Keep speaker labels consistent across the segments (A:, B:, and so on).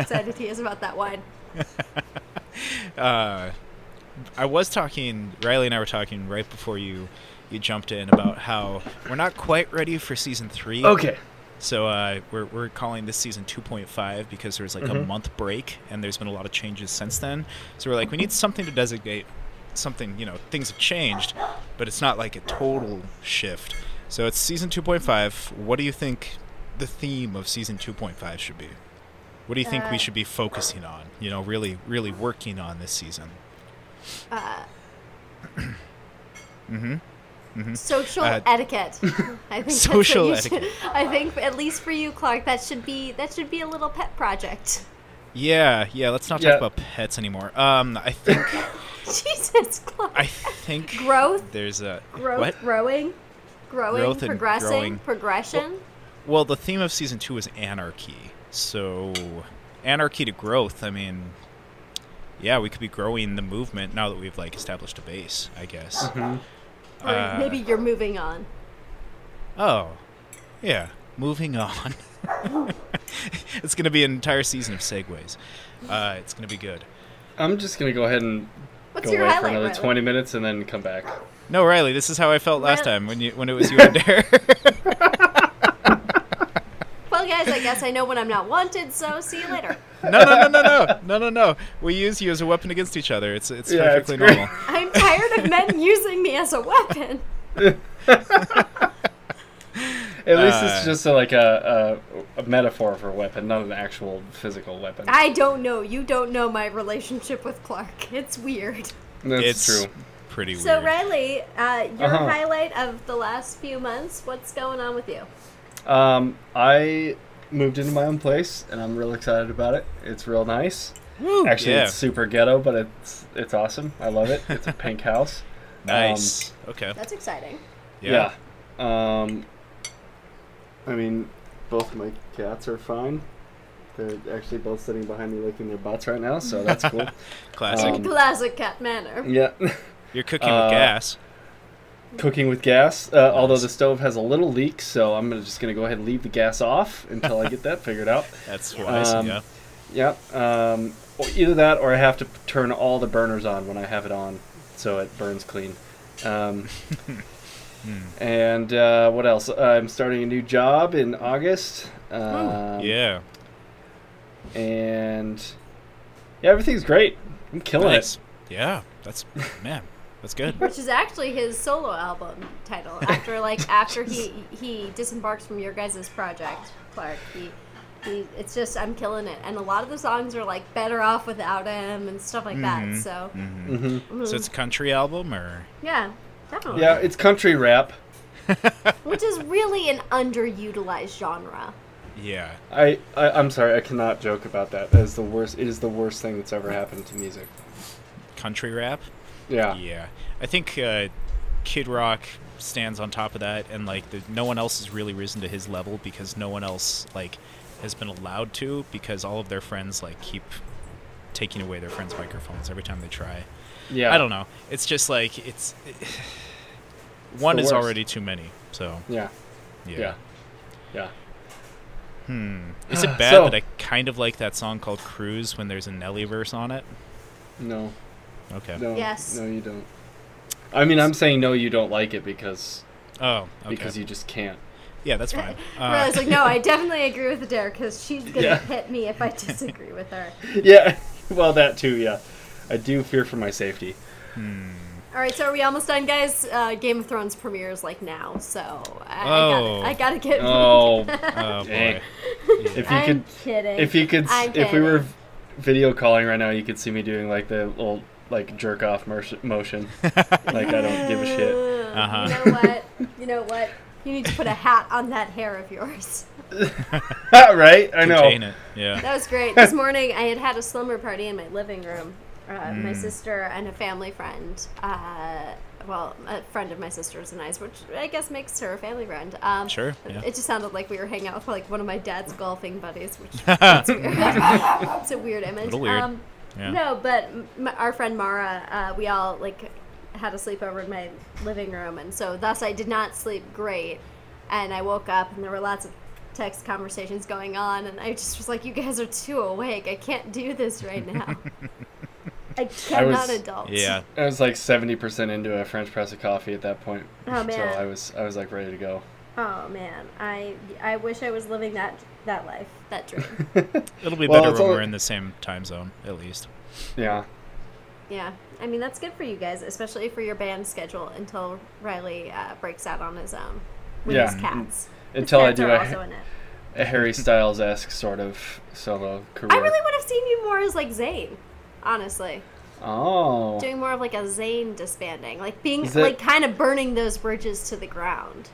A: excited he is about that wine.
B: uh, I was talking. Riley and I were talking right before you you jumped in about how we're not quite ready for season three.
C: Okay.
B: So uh, we're we're calling this season 2.5 because there was like a
C: Mhm.
B: month break and there's been a lot of changes since then. So we're like, we need something to designate something. You know, things have changed, but it's not like a total shift. So it's season 2.5. What do you think the theme of season 2.5 should be? What do you think
A: Uh,
B: we should be focusing on? You know, really, really working on this season.
A: Uh,
B: Mm-hmm. Mm-hmm.
A: social
B: Uh,
A: etiquette. I think
B: Social
A: that's
B: etiquette.
A: Should, I think at least for you, Clark, that should be that should be a little pet project.
B: Yeah, yeah. Let's not
C: Yeah.
B: talk about pets anymore. Um, I think,
A: Jesus, Clark.
B: I think
A: Growth,
B: there's a
A: growth,
B: what?
A: growing, growing,
B: Growth
A: progressing,
B: growing.
A: progression.
B: Well, the theme of season two is anarchy. So, anarchy to growth. I mean, yeah, we could be growing the movement now that we've like established a base. I guess.
C: Mhm.
A: or
B: uh,
A: maybe you're moving on.
B: Oh, yeah. Moving on. it's gonna be an entire season of segues. Uh, it's gonna be good.
C: I'm just gonna go ahead and
A: What's
C: go away for another
A: Riley?
C: 20 minutes and then come back.
B: No, Riley, this is how I felt last
A: Ri-
B: time when you when it was you and Dare.
A: Well, guys, I guess I know when I'm not wanted. So see you later.
B: no, no, no, no, no, no, no, no. We use you as a weapon against each other. It's it's
C: Yeah,
B: perfectly
C: great.
B: normal.
A: I'm tired of men using me as a weapon.
C: At least
B: Uh,
C: it's just a, like a, a, a metaphor for a weapon, not an actual physical weapon.
A: I don't know. You don't know my relationship with Clark. It's weird.
C: That's
B: it's
C: true.
B: pretty weird. So.
A: Riley, uh, your
C: Uh-huh.
A: highlight of the last few months. What's going on with you?
C: Um, I moved into my own place, and I'm real excited about it. It's real nice.
B: Woo,
C: Actually,
B: yeah.
C: it's super ghetto, but it's it's awesome. I love it. It's a pink house.
B: nice. okay.
A: That's exciting.
B: Yeah.
C: Yeah. Um, I mean, both my cats are fine. They're actually both sitting behind me licking their butts right now, so that's cool.
B: Classic.
C: Um,
A: Classic cat manner.
C: yeah.
B: You're cooking
C: uh,
B: with gas.
C: Cooking with gas, uh, although the stove has a little leak, so I'm gonna, just going to go ahead and leave the gas off until I get that figured out.
B: That's wise.
C: um,
B: yeah.
C: Yeah. Um, or either that, or I have to turn all the burners on when I have it on, so it burns clean. Um,
B: Hmm.
C: and uh, what else? I'm starting a new job in August. Um,
B: yeah.
C: And yeah, everything's great. I'm killing
B: Nice. Yeah. That's man. That's good.
A: Which is actually his solo album title. After like after he he disembarks from your guys' project, Clark. He, he it's just I'm killing it, and a lot of the songs are like better off without him and stuff like that.
B: Mhm.
A: So
C: it.
B: hmm
C: hmm
B: So it's a country album, or
A: yeah, definitely.
C: Yeah, it's country rap.
A: Which is really an underutilized genre.
B: yeah.
C: I, I I'm sorry, I cannot joke about that. That is the worst. It is the worst thing that's ever happened to music.
B: country rap.
C: Yeah.
B: Yeah, I think uh, Kid Rock stands on top of that, and like the, no one else has really risen to his level because no one else like has been allowed to because all of their friends like keep taking away their friends' microphones every time they try.
C: Yeah.
B: I don't know. It's just like it's one
C: the
B: is already too many. So
C: Yeah.
B: yeah.
C: Yeah. Yeah.
B: Hmm. Is it bad
C: So-
B: that I kind of like that song called "Cruise" when there's a Nelly verse on it?
C: No.
B: Okay.
C: No.
A: Yes.
C: No, you don't. I mean, I'm saying no, you don't like it because
B: Oh, okay.
C: because you just can't.
B: yeah, that's fine.
A: I
B: Uh,
A: was like, no, I definitely agree with Derek because she's gonna
C: Yeah.
A: hit me if I disagree with her.
C: Yeah. Well, that too. Yeah. I do fear for my safety.
B: hmm.
A: All right, so are we almost done, guys? Uh, Game of Thrones premieres like now, so I,
B: Oh.
A: I, gotta, I gotta get.
C: Oh.
B: Oh
C: Dang.
B: boy.
C: If you
A: I'm
C: could,
A: kidding.
C: if you could, s-
A: I'm
C: if we were video calling right now, you could see me doing like the little like jerk off motion. like I don't give a shit.
A: Uh,
B: Uh-huh.
A: You know what? You know what? You need to put a hat on that hair of yours.
C: right? I know.
B: Contain it. Yeah.
A: That was great. This morning I had had a slumber party in my living room. Uh, My
B: Mm.
A: sister and a family friend, uh, well, a friend of my sister's and I's, which I guess makes her a family friend. Um,
B: Sure, yeah.
A: It just sounded like we were hanging out with like one of my dad's golfing buddies, which that's weird. it's a weird image.
B: Little weird.
A: Um,
B: Yeah.
A: No, but m- our friend Mara, uh, we all like had a sleepover in my living room, and so thus I did not sleep great. And I woke up, and there were lots of text conversations going on, and I just was like, "You guys are too awake. I can't do this right now. I cannot
C: was-
A: adult."
B: Yeah.
C: I was like seventy percent into a French press of coffee at that point.
A: Oh,
C: So. I was I was like ready to go.
A: Oh man, I I wish I was living that that life, that dream.
B: It'll be
C: Well,
B: better when
C: all-
B: we're in the same time zone, at least.
C: yeah.
A: yeah, I mean that's good for you guys, especially for your band schedule until Riley uh, breaks out on his own with
C: Yeah.
A: his cats. His
C: Until I do
A: are
C: a,
A: also in it.
C: a Harry Styles esque sort of solo career.
A: I really would have seen you more as like Zayn, honestly.
C: Oh.
A: Doing more of like a Zayn disbanding, like being
C: Is that-
A: like kind of burning those bridges to the ground.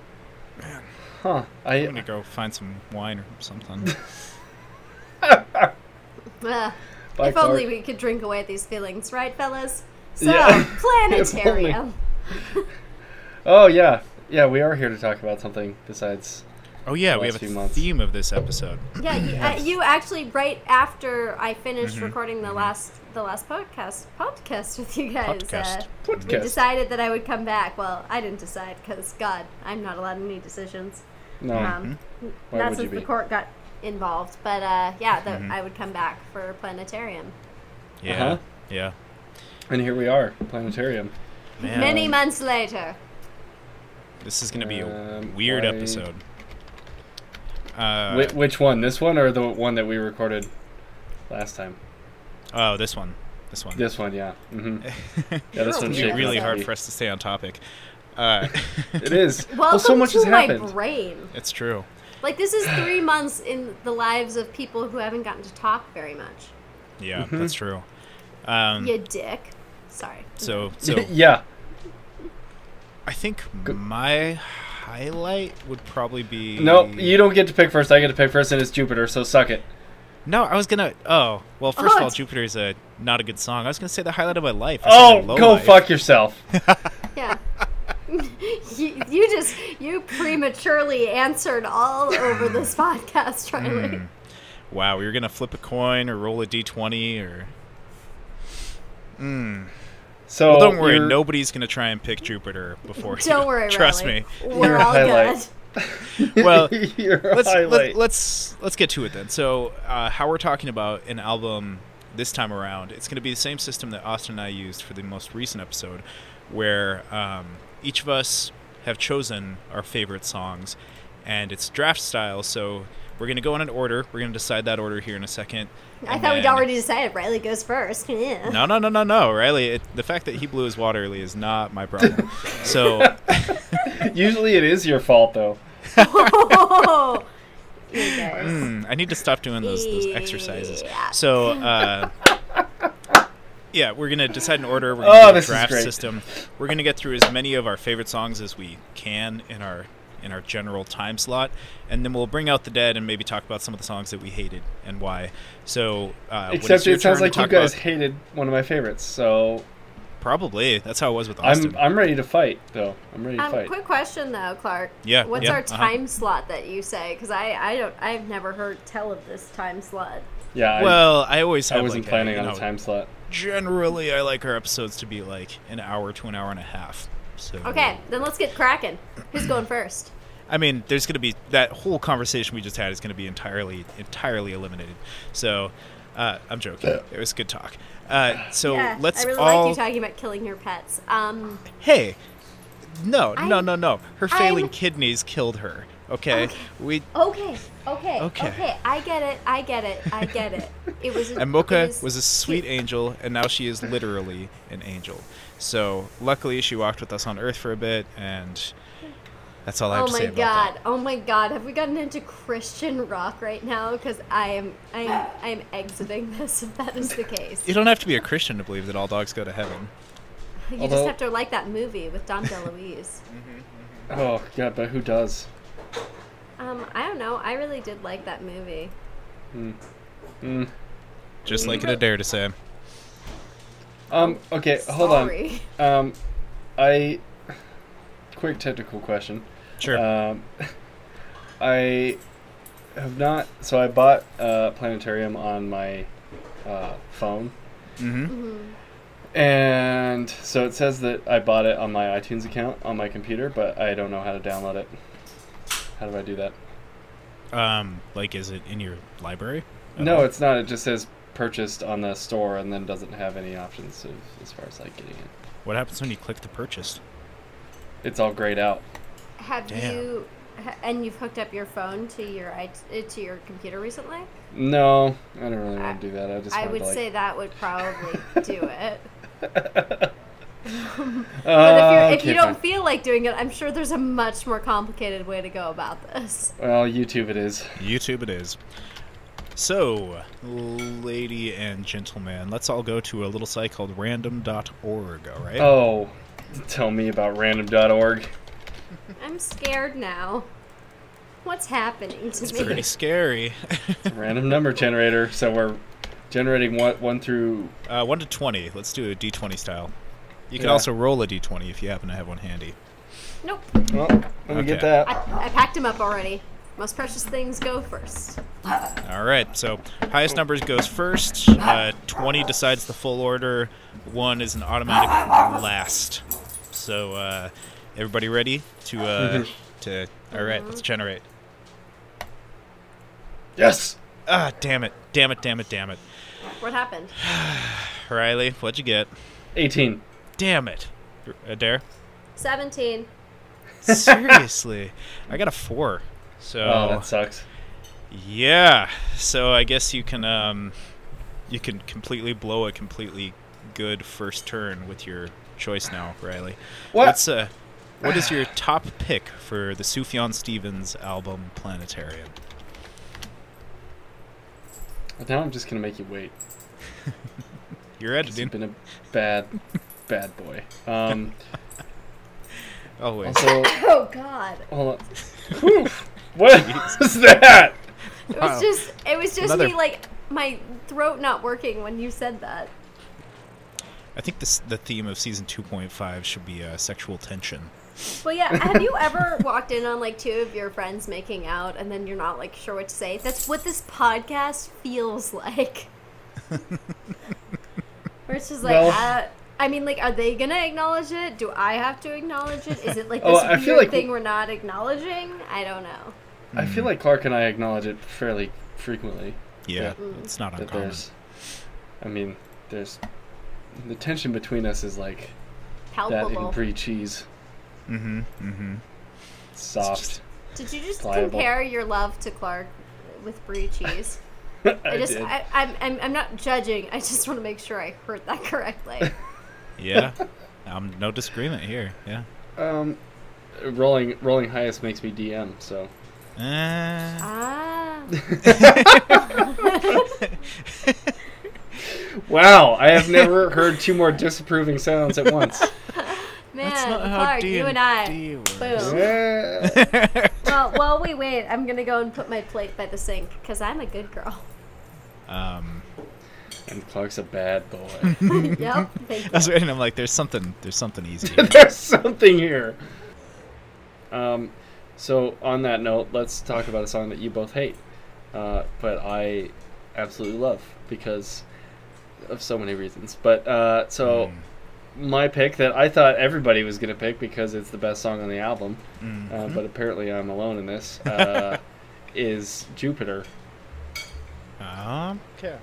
C: Huh.
B: I'm gonna go find some wine or something.
A: Ugh.
C: Bye,
A: if only we could drink away these feelings, right, fellas? So,
C: Yeah.
A: Planetarium.
C: Oh yeah. Yeah, we are here to talk about something besides
B: Oh yeah, we have a
C: few months.
B: theme of this episode.
A: Yeah, you, uh, you actually right after I finished
B: Mhm,
A: recording the last the last podcast podcast with you guys,
B: Podcast.
A: Uh, we decided that I would come back. Well, I didn't decide because God, I'm not allowed any decisions.
C: No.
A: Um,
C: Why
A: not since the court got involved, but uh, yeah, the,
B: Mhm.
A: I would come back for planetarium.
B: Yeah,
C: Uh-huh.
B: yeah.
C: And here we are, planetarium.
B: Man,
A: Many months later.
B: this is gonna be a
C: Um,
B: weird
C: why-
B: episode. Uh,
C: Whi which one? This one or the one that we recorded last time?
B: oh, this one, this one.
C: This one, yeah. hmm Yeah, this
A: You're
C: one's
A: a
B: It's
A: weird
C: shaping
B: really hard for us to stay on topic. Uh,
C: It is.
A: Welcome
C: well, so much
A: to
C: has
A: my
C: happened.
A: brain.
B: it's true.
A: Like this is three months in the lives of people who haven't gotten to talk very much.
B: Yeah,
C: Mhm.
B: that's true. Um,
A: you dick. Sorry.
B: so, so
C: yeah.
B: I think
C: Good.
B: my highlight would probably be.
C: No, you don't get to pick first. I get to pick first, and it's Jupiter. So suck it.
B: No, I was gonna. Oh, well. First
A: Oh,
B: of all,
A: Jupiter
B: is a not a good song. I was gonna say the highlight of my life. I
C: Oh,
B: said my low
C: go
B: life.
C: fuck yourself.
A: Yeah. you, you just you prematurely answered all over this podcast, Riley.
B: Hmm. Wow, we were gonna flip a coin or roll a d20 or. Mm.
C: So
B: Well, don't worry.
C: you're-
B: Nobody's gonna try and pick Jupiter before.
A: Don't
B: you.
A: worry,
B: Trust
A: Riley.
B: me.
A: We're
C: Your
A: all
C: highlight.
A: good.
B: Well, let's
C: highlight.
B: let, us let's get to it then. So, uh, how we're talking about an album this time around? It's going to be the same system that Austin and I used for the most recent episode, where um, each of us have chosen our favorite songs, and it's draft style. So we're going to go in an order. We're going to decide that order here in a second.
A: I thought we'd already decided Riley goes first. Yeah.
B: No, no, no, no, no, Riley. It, the fact that he blew his water early is not my problem. so.
C: Usually it is your fault though.
A: Oh, you guys.
B: Mm, I need to stop doing those those exercises.
A: Yeah.
B: So, uh, yeah, we're gonna decide an order. We're
C: Oh,
B: gonna do a
C: this is
B: draft
C: great.
B: system. We're gonna get through as many of our favorite songs as we can in our in our general time slot, and then we'll bring out the dead and maybe talk about some of the songs that we hated and why. So, uh, when it's
C: Except
B: your
C: it sounds like you guys
B: about-
C: hated one of my favorites. So
B: probably that's how it was with Austin.
C: I'm I'm ready to fight though. I'm ready to
A: Um,
C: fight.
A: quick question though, Clark.
B: Yeah,
A: What's
B: yeah,
A: our
B: uh-huh.
A: time slot that you say? Because I, I don't, I've never heard tell of this time slot.
C: Yeah.
B: Well, I always have to I
C: wasn't
B: like
C: planning
B: a,
C: on
B: know,
C: a time slot.
B: Generally, I like our episodes to be like an hour to an hour and a half. So
A: Okay, then let's get cracking. Who's going first?
B: I mean, there's going to be that whole conversation we just had is going to be entirely entirely eliminated. So, uh, I'm joking. It was good talk. Uh, so
A: yeah,
B: let's
A: I really
B: all.
A: like you talking about killing your pets. Um,
B: hey, no, no,
A: I'm-
B: no, no. Her failing
A: I'm-
B: kidneys killed her. Okay,
A: Okay.
B: we
A: okay, okay,
B: Okay.
A: okay, I get it, I get it, I get it. It was.
B: and Mocha
A: it
B: was a sweet angel, and now she is literally an angel. So luckily, she walked with us on Earth for a bit, and that's all I have
A: Oh
B: to
A: my
B: say about
A: god!
B: that.
A: Oh my god! Have we gotten into Christian rock right now? Because I am, I am, I am exiting this. If that is the case,
B: You don't have to be a Christian to believe that all dogs go to heaven.
A: you
C: Although-
A: just have to like that movie with Dom DeLuise.
C: Oh god, but who does?
A: um, I don't know. I really did like that movie.
C: Mm. Mm.
B: Just like it a dare to say.
C: Um. Okay. Hold on.
A: Sorry.
C: Um. I. Quick technical question.
B: Sure.
C: Um, I have not. So I bought uh, Planetarium on my uh, phone,
B: mm-hmm.
A: Mhm.
C: and so it says that I bought it on my iTunes account on my computer, but I don't know how to download it. How do I do that?
B: Um, like, is it in your library?
C: No,
B: all?
C: it's not. It just says purchased on the store and then doesn't have any options of, as far as like getting it.
B: What happens when you click the purchase?
C: It's all grayed out.
A: Have
B: Damn.
A: you? And you've hooked up your phone to your it- uh, to your computer recently?
C: No, I don't really want to do that. I just
A: I would
C: to, like,
A: say that would probably do it.
C: Uh,
A: But if, you're, if
C: okay,
A: you don't
C: fine.
A: feel like doing it, I'm sure there's a much more complicated way to go about this.
C: well, YouTube it is.
B: YouTube it is. So, lady and gentleman, let's all go to a little site called random.org, all right?
C: Oh, tell me about random.org.
A: I'm scared now. What's happening to
B: It's
A: me?
B: pretty scary.
C: It's a random number generator, so we're generating one, one through.
B: uh, 1 to 20. Let's do a d20 style. You can
C: Yeah.
B: also roll a d20 if you happen to have one handy.
A: Nope.
C: Well, let me get that.
A: I, I packed him up already. Most precious things go first.
B: All right, so highest numbers goes first. Uh, 20 decides the full order. 1 is an automatic last. So, uh, everybody ready to, uh, to, all right, let's generate.
C: Yes!
B: Ah, damn it, damn it, damn it, damn it.
A: What happened?
B: Riley, what'd you get?
C: 18.
B: Damn it. Adair?
A: 17.
B: Seriously. I got a 4. So,
C: Oh, that sucks.
B: yeah. So I guess you can, um, you can completely blow a completely good first turn with your choice now, Riley.
C: What?
B: What's, uh, what is your top pick for the Sufjan Stevens album Planetarium?
C: Now I'm just gonna make you wait.
B: You're editing.
C: You've been a bad, bad boy. Um,
B: Always.
C: also,
A: Oh, God.
C: hold on. Whew. What was that?
A: It
B: Wow.
A: was just, it was just
B: Another-
A: me, like, my throat not working when you said that.
B: I think this the theme of season 2.5 should be uh, sexual tension.
A: Well, yeah. Have you ever walked in on like two of your friends making out, and then you're not like sure what to say? That's what this podcast feels like. Where it's just like,
C: Well-
A: uh, I mean, like, are they gonna acknowledge it? Do I have to acknowledge it? Is it like
C: Oh,
A: this
C: I
A: weird
C: feel like-
A: thing we're not acknowledging? I don't know.
C: I feel like Clark and I acknowledge it fairly frequently.
B: Yeah,
A: Mm.
B: it's not
C: That
B: uncommon.
C: there's, I mean, there's the tension between us is like Palpable. that
A: Palpable.
C: and brie cheese,
B: Mm-hmm. Mm-hmm.
C: soft.
A: Did you just
C: pliable.
A: compare your love to Clark with brie cheese?
C: I,
A: I just,
C: did.
A: I, I'm, I'm, I'm not judging. I just want to make sure I heard that correctly.
B: Yeah. um, no disagreement here. Yeah.
C: um, rolling rolling highest makes me DM. So
B: Uh,
A: ah.
C: wow, I have never heard two more disapproving sounds at once.
A: Man,
B: that's not how
A: Clark, you and I.
B: D&D works.
A: Boom.
C: Yeah.
A: Well, while we wait, I'm gonna go and put my plate by the sink because I'm a good girl.
B: um,
C: and Clark's a bad boy.
A: yep. Thank
B: I was
A: you.
B: I'm like, there's something. There's something easy.
C: There's something here. Um, so on that note, let's talk about a song that you both hate, uh, but I absolutely love because of so many reasons. But uh, so
B: Mm.
C: My pick that I thought everybody was gonna pick because it's the best song on the album, uh,
B: Mhm.
C: but apparently I'm alone in this. Uh, is Jupiter?
B: Um, okay.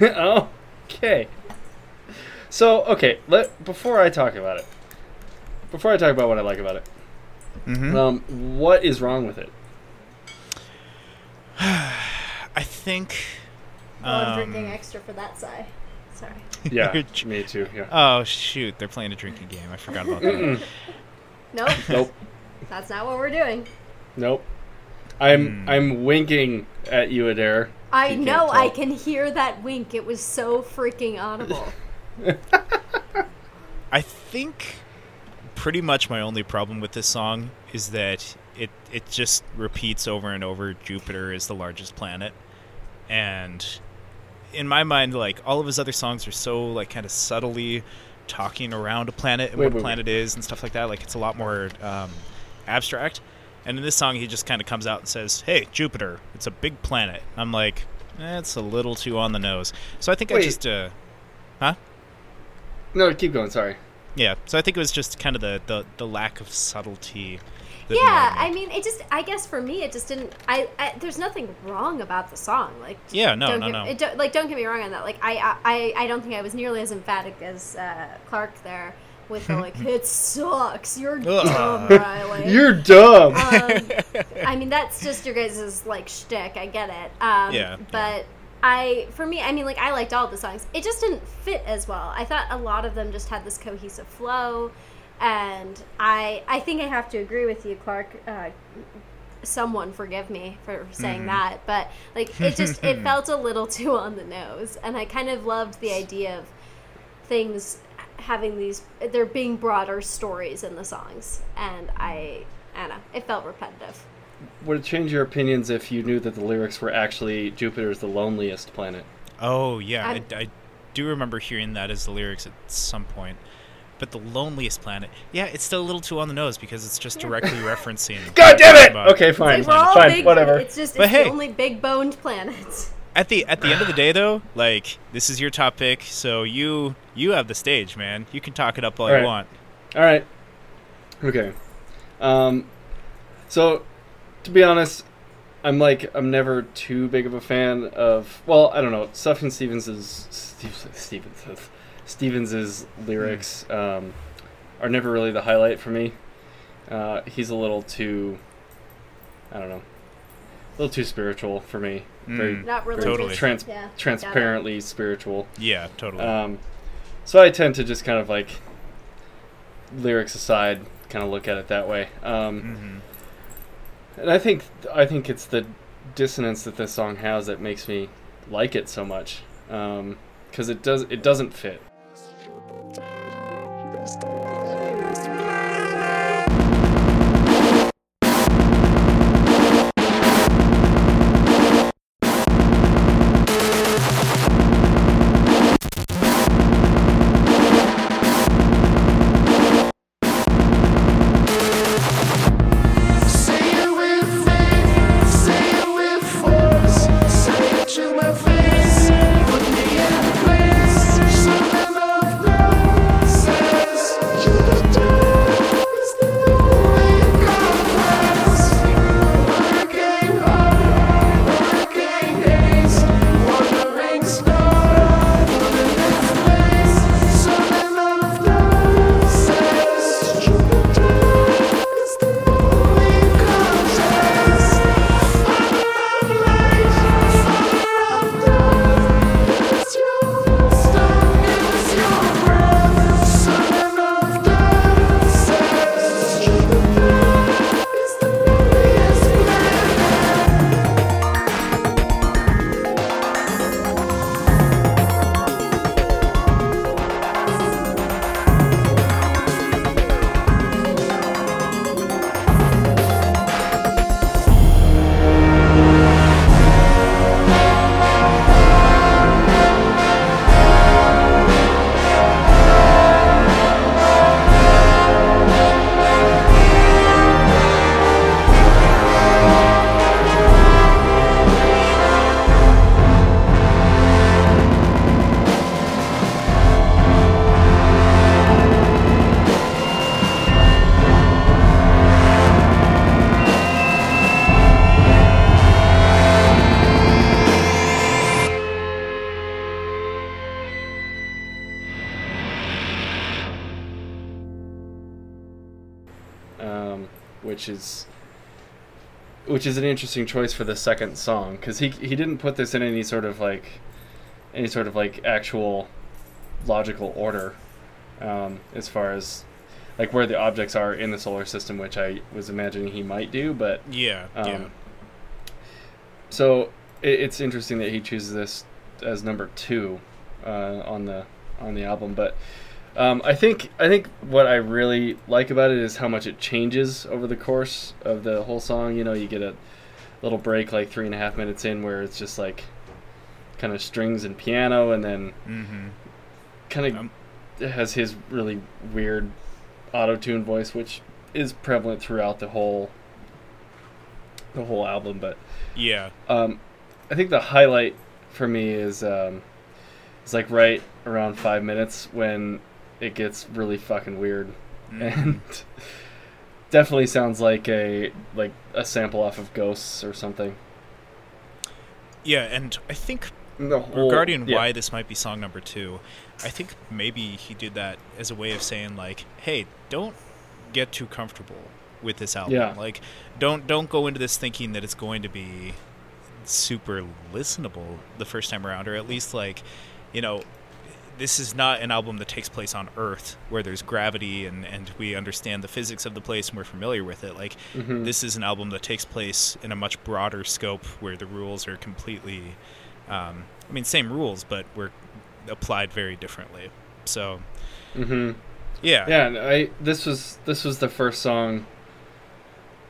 C: okay. So okay, let before I talk about it, before I talk about what I like about it,
B: Mm-hmm.
C: um, what is wrong with it?
B: I think.
A: Well, I'm drinking
B: um,
A: extra for that side. Sorry.
C: Yeah,
B: You're
C: me too. Yeah.
B: Oh shoot! They're playing a drinking game. I forgot about that.
A: nope.
C: Nope.
A: That's not what we're doing.
C: Nope. I'm
B: Hmm.
C: I'm winking at you, Adair.
A: I
C: You
A: know. I can hear that wink. It was so freaking audible.
B: I think pretty much my only problem with this song is that it it just repeats over and over Jupiter is the largest planet. And in my mind like all of his other songs are so like kind of subtly talking around a planet and
C: Wait,
B: what
C: wait,
B: a planet is and stuff like that like it's a lot more um, abstract. And in this song he just kind of comes out and says, "Hey, Jupiter, it's a big planet." I'm like, eh, a little too on the nose." So I think I just uh Huh?
C: No, keep going. Sorry.
B: Yeah, so I think it was just kind of the, the, the lack of subtlety
A: yeah,
B: annoyed me.
A: I mean, it just. I guess for me, it just didn't. I, I there's nothing wrong about the song. Like.
B: Yeah, no,
A: don't
B: no,
A: get,
B: no.
A: It don't, like, don't get me wrong on that. Like, I, I, I don't think I was nearly as emphatic as uh, Clark there with the like, it sucks. You're dumb, Riley.
C: You're dumb.
A: um, I mean, that's just your guys' like shtick. I get it. Um,
B: Yeah,
A: But I, for me, I mean, like I liked all the songs. It just didn't fit as well. I thought a lot of them just had this cohesive flow, and I, I think I have to agree with you, Clark. Uh, someone forgive me for saying
B: Mhm.
A: that, but like it just it felt a little too on the nose, and I kind of loved the idea of things having these there being broader stories in the songs, and I, I don't know, it felt repetitive.
C: Would it change your opinions if you knew that the lyrics were actually Jupiter's the loneliest planet?
B: Oh yeah, I, I do remember hearing that as the lyrics at some point. But the loneliest planet, yeah, it's still a little too on the nose because it's just directly referencing.
C: God damn it! Okay, fine,
A: Like,
C: fine,
A: big,
C: whatever.
A: It's just
B: But
A: it's
B: hey.
A: the only big boned planet.
B: At the at the end of the day, though, like this is your top pick, so you you have the stage, man. You can talk it up all
C: Alright.
B: you want.
C: All right. Okay. Um, so, to be honest, I'm like I'm never too big of a fan of. Well, I don't know. Sufjan Stevens's Steve, Stevens Stevens's lyrics um, are never really the highlight for me. Uh, he's a little too. I don't know. A little too spiritual for me. Very
B: Mm,
A: Not religious.
B: Totally.
C: trans-
A: Yeah,
C: transparently spiritual.
B: yeah, totally.
C: Um, so I tend to just kind of like lyrics aside, kind of look at it that way. Um,
B: hmm
C: and I think I think it's the dissonance that this song has that makes me like it so much. Because it does it doesn't fit.
D: Say
C: which is an interesting choice for the second song because he he didn't put this in any sort of like any sort of like actual logical order um, as far as like where the objects are in the solar system, which I was imagining he might do, but
B: yeah,
C: um,
B: yeah.
C: so it, it's interesting that he chooses this as number two uh, on the on the album. But um, I think I think what I really like about it is how much it changes over the course of the whole song. You know, you get a little break like three and a half minutes in where it's just like kind of strings and piano, and then
B: Mm-hmm.
C: kind of
B: Um,
C: has his really weird auto tune voice, which is prevalent throughout the whole the whole album. But
B: Yeah.
C: um, I think the highlight for me is um, it's like right around five minutes when it gets really fucking weird,
B: Mhm.
C: and definitely sounds like a like a sample off of Ghosts or something.
B: Yeah, and I think
C: The whole-
B: regarding
C: yeah.
B: why this might be song number two, I think maybe he did that as a way of saying like, "Hey, don't get too comfortable with this album.
C: Yeah.
B: Like, don't don't go into this thinking that it's going to be super listenable the first time around, or at least like, you know." This is not an album that takes place on Earth, where there's gravity and, and we understand the physics of the place and we're familiar with it. Like,
C: Mhm.
B: this is an album that takes place in a much broader scope where the rules are completely um, i mean same rules but were applied very differently so
C: mm-hmm.
B: yeah
C: Yeah, I this was this was the first song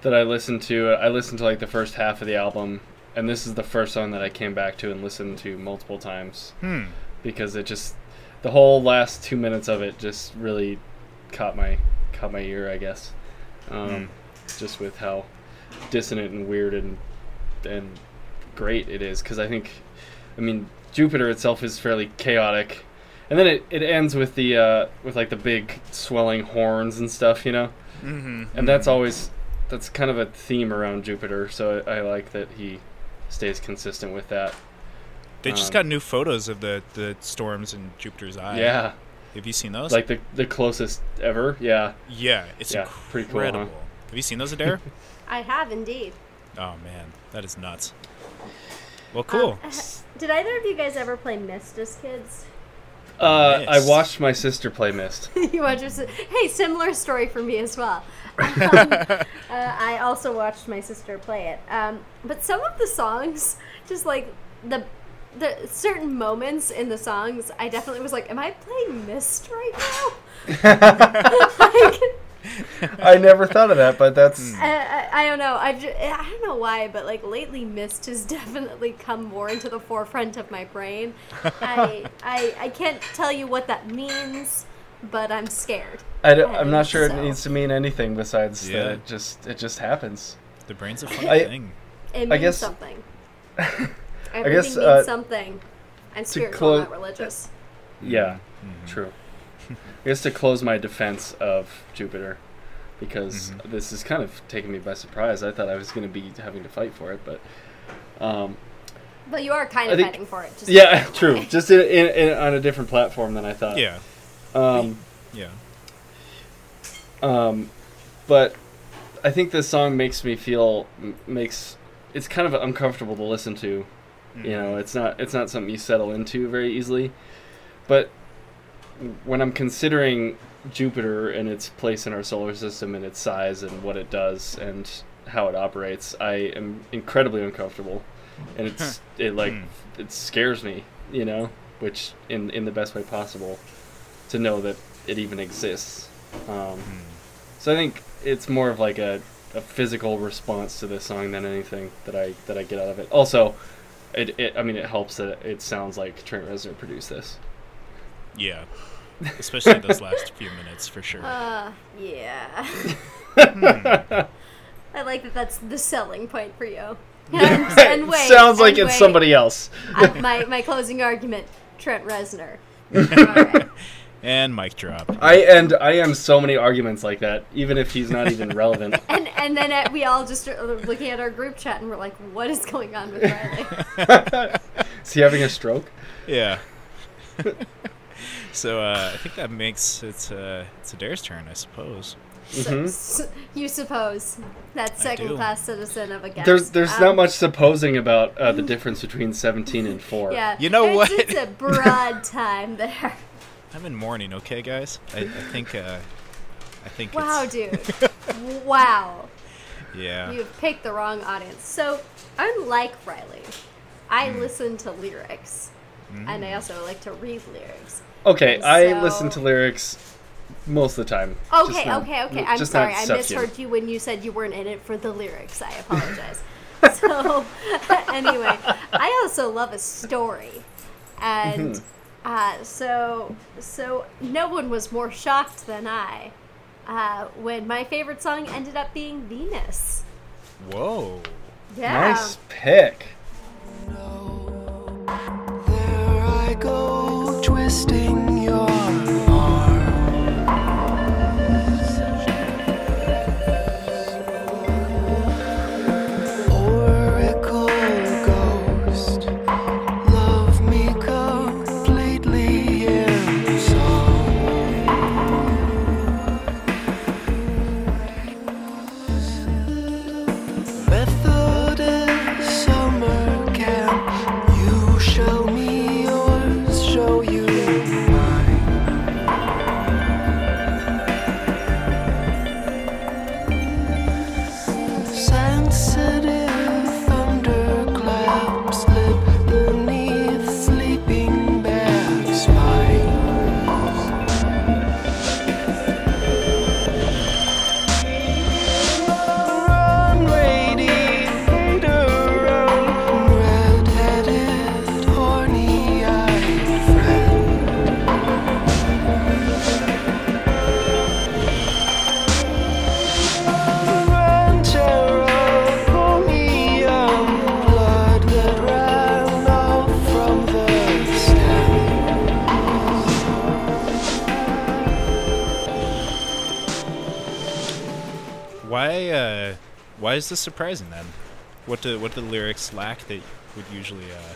C: that I listened to. I listened to like the first half of the album, and this is the first song that I came back to and listened to multiple times
B: hmm
C: because it just the whole last two minutes of it just really caught my caught my ear, I guess. Um, Just with how dissonant and weird and and great it is, because I think, I mean, Jupiter itself is fairly chaotic, and then it, it ends with the uh, with like the big swelling horns and stuff, you know,
B: mm-hmm.
C: and that's always that's kind of a theme around Jupiter. So I, I like that he stays consistent with that.
B: They just
C: um,
B: got new photos of the the storms in jupiter's eye
C: yeah,
B: have you seen those
C: like the the closest ever. Yeah,
B: yeah it's
C: Yeah, pretty cool, huh?
B: incredible have you seen those adair
A: I have indeed.
B: oh man that is nuts well cool
A: Um, did either of you guys ever play Myst as kids?
C: uh, I watched my sister play Myst.
A: you watched your si- Hey, similar story for me as well. Um, uh, I also watched my sister play it. Um, but some of the songs, just like the the certain moments in the songs, I definitely was like, "Am I playing Myst right now?" like,
C: I never thought of that, but that's hmm.
A: I, I, I don't know. I've just, I don't know why, but like lately, Myst has definitely come more into the forefront of my brain. I, I I can't tell you what that means, but I'm scared.
C: I am not sure
A: So-
C: it needs to mean anything besides
B: Yeah.
C: that it just it just happens.
B: the brain's a funny
C: I-
B: thing
A: It means
C: guess-
A: something.
C: I
A: Everything
C: guess,
A: means
C: uh,
A: something. I'm spiritual,
C: clo-
A: not religious.
C: Yeah,
B: Mhm.
C: true. I guess to close my defense of Jupiter, because
B: Mhm.
C: this is kind of taking me by surprise. I thought I was going to be having to fight for it, but um,
A: But you are kind of
C: think-
A: fighting for it. Just
C: yeah, true. Just in, in, in, on a different platform than I thought.
B: yeah
C: Um,
B: yeah
C: Um, but I think this song makes me feel makes it's kind of uncomfortable to listen to. You know, it's not it's not something you settle into very easily. But when I'm considering Jupiter and its place in our solar system and its size and what it does and how it operates, I am incredibly uncomfortable, and it's it like
B: Hmm.
C: it scares me. You know, which in in the best way possible, to know that it even exists. Um,
B: Hmm.
C: so I think it's more of like a, a physical response to this song than anything that I that I get out of it. Also, it, it I mean it helps that it sounds like Trent Reznor produced this.
B: yeah especially those last few minutes for sure
A: Uh, yeah.
C: it
A: I like that. That's the selling point for you. And, and wait,
C: sounds like
A: and
C: it's
A: wait.
C: somebody else.
A: Uh, my my closing argument: Trent Reznor. Alright.
B: And mic drop
C: I and I am so many arguments like that, even if he's not even relevant.
A: And and then uh, we all just are looking at our group chat and we're like, "What is going on with Riley?"
C: Is he having a stroke?
B: Yeah. so uh, I think that makes it's uh, it's Adair's turn, I suppose.
A: So-
C: Mhm.
A: s- you suppose that second class citizen of a guest.
C: There's there's
A: Um,
C: not much supposing about uh, the difference between 17 and 4.
A: Yeah,
B: You know
A: it's,
B: what?
A: It's a broad time there.
B: I'm in mourning, okay, guys. I, I think uh, I think
A: Wow,
B: it's,
A: dude. wow.
B: yeah.
A: You've picked the wrong audience. So, unlike Riley, I
B: Hmm.
A: listen to lyrics, and
B: Mm.
A: I also like to read lyrics.
C: Okay, I listen to lyrics most of the time.
A: Okay,
C: not-
A: okay, okay. I'm sorry. I
C: stuff
A: misheard you when you said you weren't in it for the lyrics. I apologize. so, anyway, I also love a story, and
C: Mm-hmm.
A: Uh, so so no one was more shocked than I uh, when my favorite song ended up being Venus.
B: Whoa.
A: Yeah.
C: Nice pick.
D: There I go, twisting your
B: Why is this surprising then? What do what do the lyrics lack that would usually? Uh,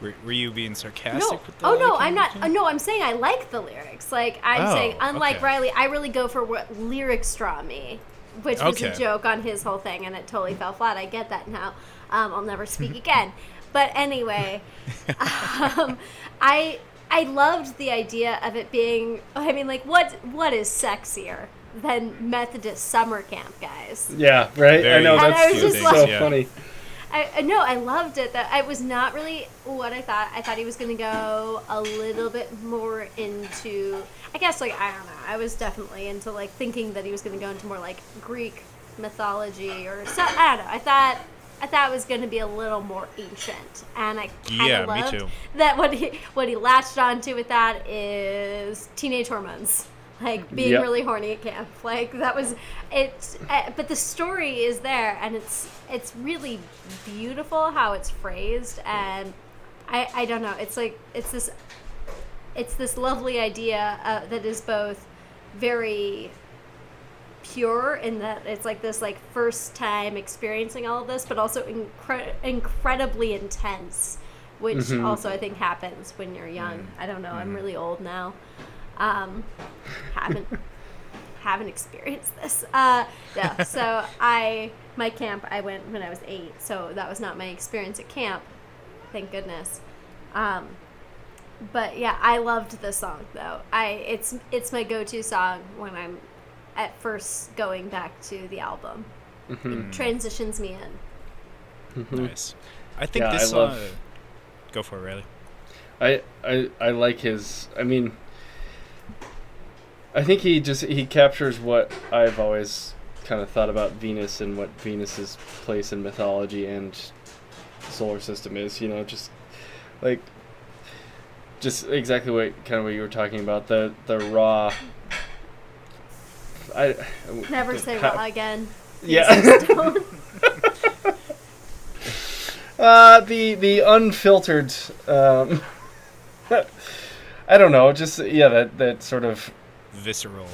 B: were, were you being sarcastic
A: No.
B: with the
A: Oh no. I'm not. uh, No, I'm saying I like the lyrics. Like I'm
B: Oh,
A: saying, unlike
B: okay.
A: Riley, I really go for what lyrics draw me, which was a joke on his whole thing, and it totally fell flat. I get that now. Um, I'll never speak again. But anyway, um, I I loved the idea of it being. I mean, like what what is sexier than Methodist summer camp guys?
C: Yeah, right. I
B: Very
C: know
A: And I
C: that's
A: was
C: so
A: just like-
B: Yeah.
C: funny.
A: I, I no, I loved it. That I was not really what I thought. I thought he was going to go a little bit more into. I guess like I don't know. I was definitely into like thinking that he was going to go into more like Greek mythology or so. I don't know. I thought I thought it was going to be a little more ancient, and I kind of
B: Yeah, me
A: loved
B: too.
A: that. What he what he latched onto with that is teenage hormones. Like being
C: Yep.
A: really horny at camp, like that was it. Uh, but the story is there, and it's it's really beautiful how it's phrased, and I I don't know. It's like it's this it's this lovely idea uh, that is both very pure in that it's like this like first time experiencing all of this, but also incre- incredibly intense, which
C: Mhm.
A: also I think happens when you're young. I don't know. I'm really old now. Um, haven't haven't experienced this. Uh, no. So I my camp I went when I was eight, so that was not my experience at camp. Thank goodness. Um, but yeah, I loved this song though. I it's it's my go-to song when I'm at first going back to the album.
C: Mm-hmm.
A: It transitions me in.
B: Nice. I think
C: Yeah,
B: this
C: I
B: song.
C: love-
B: Go for it, Riley.
C: I, I I like his. I mean, I think he just he captures what I've always kind of thought about Venus and what Venus's place in mythology and solar system is. You know, just like just exactly what kind of what you were talking about the the raw. I
A: Never say raw again.
C: Yeah. Uh, the the unfiltered. Um, I don't know. Just yeah, that that sort of
B: Visceral.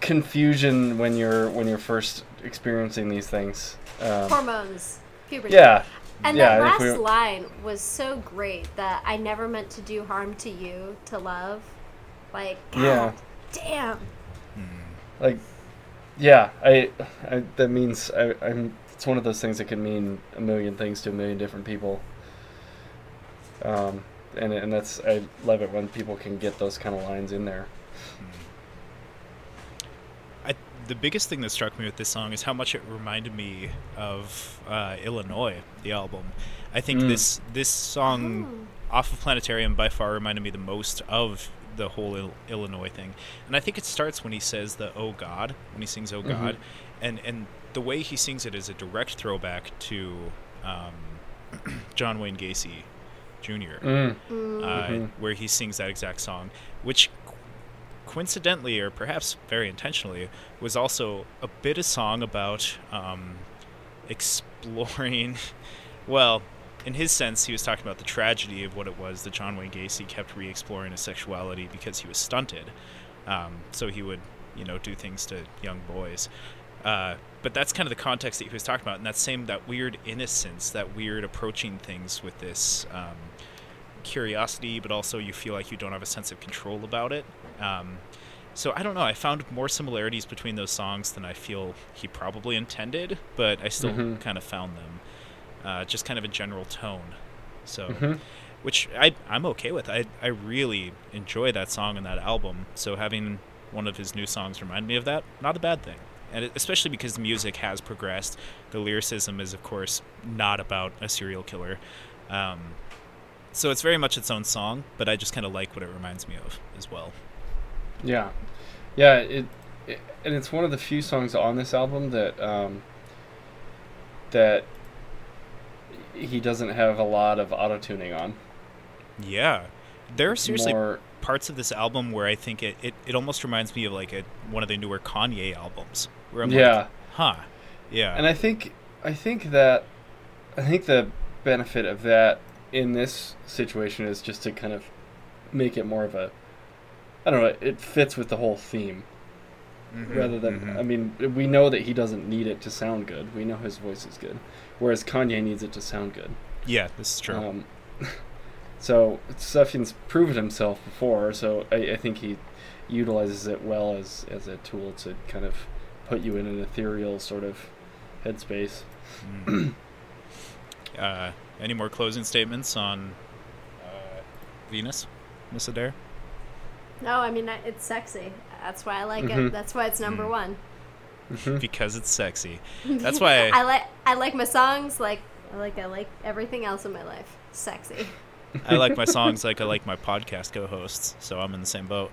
C: confusion when you're when you're first experiencing these things. Um,
A: Hormones. Puberty.
C: yeah,
A: And
C: yeah.
A: that
C: if we-
A: last line was so great that I never meant to do harm to you to love. Like, God
C: Yeah.
A: damn.
C: like, yeah. I, I that means I, I'm. It's one of those things that can mean a million things to a million different people. Um, and and that's I love it when people can get those kind of lines in there.
B: I, the biggest thing that struck me with this song is how much it reminded me of uh, Illinois, the album. I think
C: Mm.
B: this this song off of Planetarium by far reminded me the most of the whole Il- Illinois thing, and I think it starts when he says the "Oh God" when he sings "Oh
C: Mhm.
B: God," and and the way he sings it is a direct throwback to um, John Wayne Gacy Jr
C: Mm.
B: Uh,
C: Mhm.
B: where he sings that exact song, which coincidentally, or perhaps very intentionally, was also a bit of song about um, exploring. Well, in his sense, he was talking about the tragedy of what it was that John Wayne Gacy kept re-exploring his sexuality because he was stunted. Um, so he would, you know, do things to young boys. Uh, but that's kind of the context that he was talking about, and that same that weird innocence, that weird approaching things with this um, curiosity, but also you feel like you don't have a sense of control about it. Um, so I don't know. I found more similarities between those songs than I feel he probably intended, but I still
C: Mhm.
B: kind of found them. Uh, just kind of a general tone. So,
C: Mhm.
B: which I I'm okay with. I I really enjoy that song and that album. So having one of his new songs remind me of that, not a bad thing. And especially because the music has progressed. The lyricism is, of course, not about a serial killer. Um, so it's very much its own song, but I just kind of like what it reminds me of as well.
C: Yeah, yeah. It, it and it's one of the few songs on this album that um, that he doesn't have a lot of auto tuning on.
B: Yeah. There are seriously
C: More,
B: parts of this album where I think it, it, it almost reminds me of like a, one of the newer Kanye albums. Where I'm
C: yeah.
B: like, huh. Yeah.
C: And I think I think that I think the benefit of that in this situation is just to kind of make it more of a I don't know, it fits with the whole theme.
B: Mhm,
C: rather than
B: mhm.
C: I mean we know that he doesn't need it to sound good. We know his voice is good, whereas Kanye needs it to sound good.
B: Yeah, this is true.
C: Um, so Sufjan's proven himself before, so I, I think he utilizes it well as as a tool to kind of put you in an ethereal sort of headspace.
B: Mm. uh, any more closing statements on uh, Venus, Miss Adair?
A: No, I mean it's sexy. That's why I like
C: Mhm.
A: it. That's why it's number
B: Mm.
A: one.
C: Mhm.
B: Because it's sexy. That's why.
A: I like I like my songs like I like I like everything else in my life. Sexy.
B: I like my songs like I like my podcast co-hosts, so I'm in the same boat.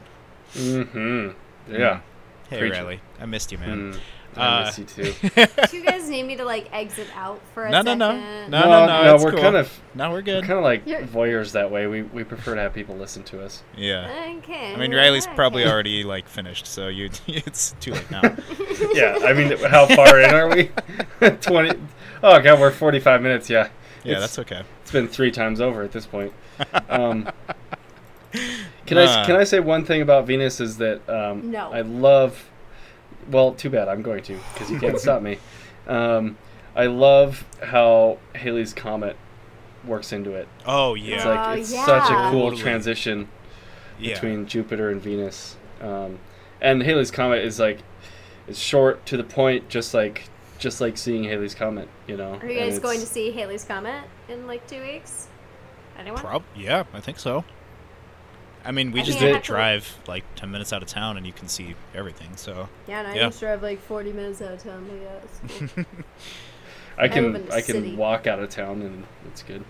C: Mhm. Yeah.
B: Hey
C: Preach it.
B: Riley, I missed you, man.
C: Mm. I
B: Uh,
C: miss you too.
A: Do you guys need me to like exit out for a
B: No, no,
A: second?
B: no. No, no, no,
C: we're
B: cool.
C: kind of
B: no, we're
C: we're
B: good.
C: kind of like
A: You're-
C: voyeurs that way. We we prefer to have people listen to us.
B: Yeah.
A: Okay.
B: I mean, Riley's
A: okay.
B: probably already like finished, so you it's too late now.
C: yeah, I mean, how far in are we? Twenty. Oh god, we're forty-five minutes. Yeah,
B: Yeah,
C: It's-
B: that's okay.
C: it's been three times over at this point. Um, can I
B: Uh.
C: can I say one thing about Venus is that um,
A: No.
C: I love. Well, too bad. I'm going to because you can't stop me. Um, I love how Halley's comet works into it.
B: Oh yeah,
C: It's
B: yeah,
C: like it's such a cool
B: Totally.
C: transition
B: yeah.
C: between Jupiter and Venus. Um, and Halley's comet is like it's short to the point, just like just like seeing Halley's comet. You know.
A: Are you guys going to see Halley's Comet in like two weeks? Anyone?
B: Prob- yeah, I think so. I mean, we
A: I
B: just
A: think I
B: did
A: to-
B: drive like ten minutes out of town, and you can see everything. So
A: Yeah, and I
B: Yeah.
A: used to drive like 40 minutes out of town, but yeah, it's cool.
C: I
A: live
C: can
A: in the
C: I can
A: city.
C: walk out of town and it's good.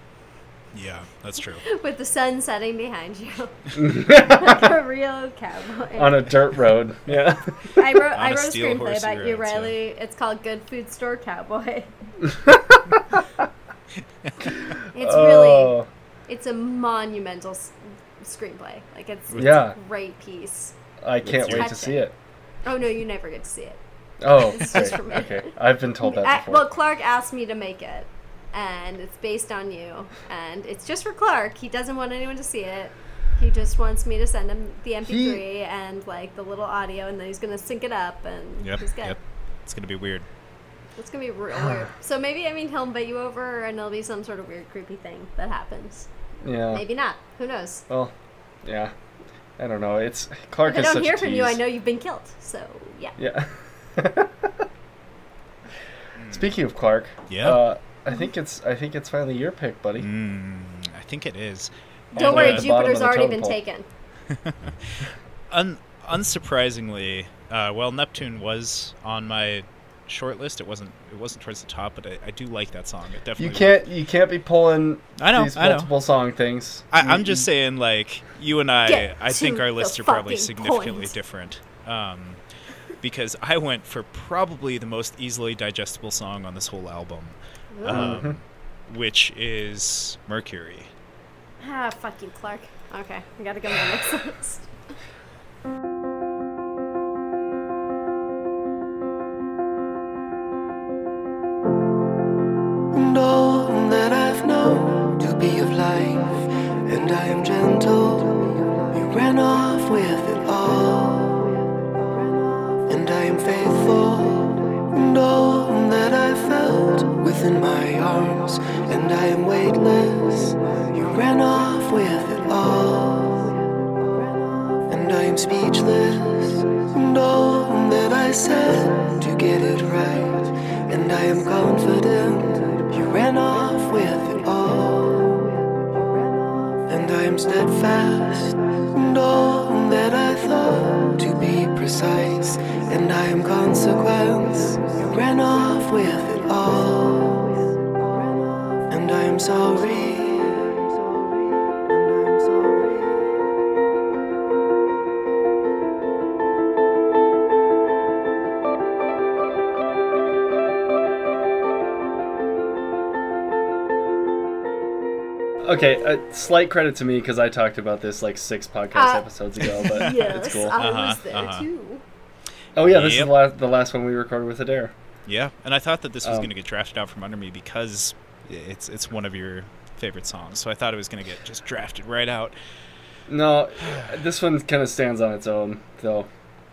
B: yeah, that's true.
A: With the sun setting behind you. like a real cowboy.
C: On a dirt road. Yeah.
A: I wrote,
B: On
A: I
B: a
A: wrote a
B: steel
A: screenplay about you,
B: cigarettes, yeah.
A: It's called Good Food Store Cowboy. It's really,
C: Oh,
A: it's a monumental s- screenplay. Like it's, it's
C: Yeah.
A: a great piece.
C: I can't
B: It's
C: wait to see it.
A: Oh no, you never get to see it.
C: Oh,
A: It's just for me.
C: okay. I've been told that
A: I- well, Clark asked me to make it, and it's based on you, and it's just for Clark. He doesn't want anyone to see it. He just wants me to send him the MP3 and like the little audio, and then he's gonna sync it up, and
B: Yep,
A: he's good.
B: yep. It's gonna be weird.
A: It's gonna be real weird. So maybe I mean he'll invite you over, and there'll be some sort of weird, creepy thing that happens.
C: Yeah.
A: Maybe not. Who knows?
C: Well, yeah. I don't know. It's Clark
A: If I don't
C: such
A: hear from you, I know you've been killed. So yeah.
C: Yeah. Speaking of Clark,
B: Yeah.
C: uh, I think it's I think it's finally your pick, buddy.
B: Mm, I think it is.
A: Don't
C: And,
A: worry,
C: at the bottom
A: Jupiter's already been
C: pole.
A: taken.
B: Un- unsurprisingly, uh, well, Neptune was on my short list. It wasn't. It wasn't towards the top, but I, I do like that song. It definitely.
C: You can't you can't be pulling
B: I know.
C: these
B: I know.
C: multiple song things.
B: I, I'm just saying, like you and I,
A: Get
B: I think our lists are probably significantly
A: point.
B: different. Um, because I went for probably the most easily digestible song on this whole album,
A: Ooh.
B: um, which is Mercury.
A: Ah, fuck you, Clark. Okay, we gotta go to the next list.
D: Be of life, and I am gentle. You ran off with it all, and I am faithful, and all that I felt within my arms, and I am weightless. You ran off with it all, and I am speechless, and all that I said to get it right, and I am confident. You ran off with it am steadfast, and all that I thought to be precise, and I am consequence. You ran off with it all, and I am sorry.
C: Okay, uh, slight credit to me because I talked about this like six podcast
A: Uh,
C: episodes ago, but
A: yes,
C: it's cool.
A: I
B: Uh-huh,
A: was there
B: uh-huh.
A: too.
C: Oh yeah, this is the last, the last one we recorded with Adair.
B: Yeah, and I thought that this was
C: Um,
B: going to get drafted out from under me because it's it's one of your favorite songs. So I thought it was going to get just drafted right out.
C: No, this one kind of stands on its own, though.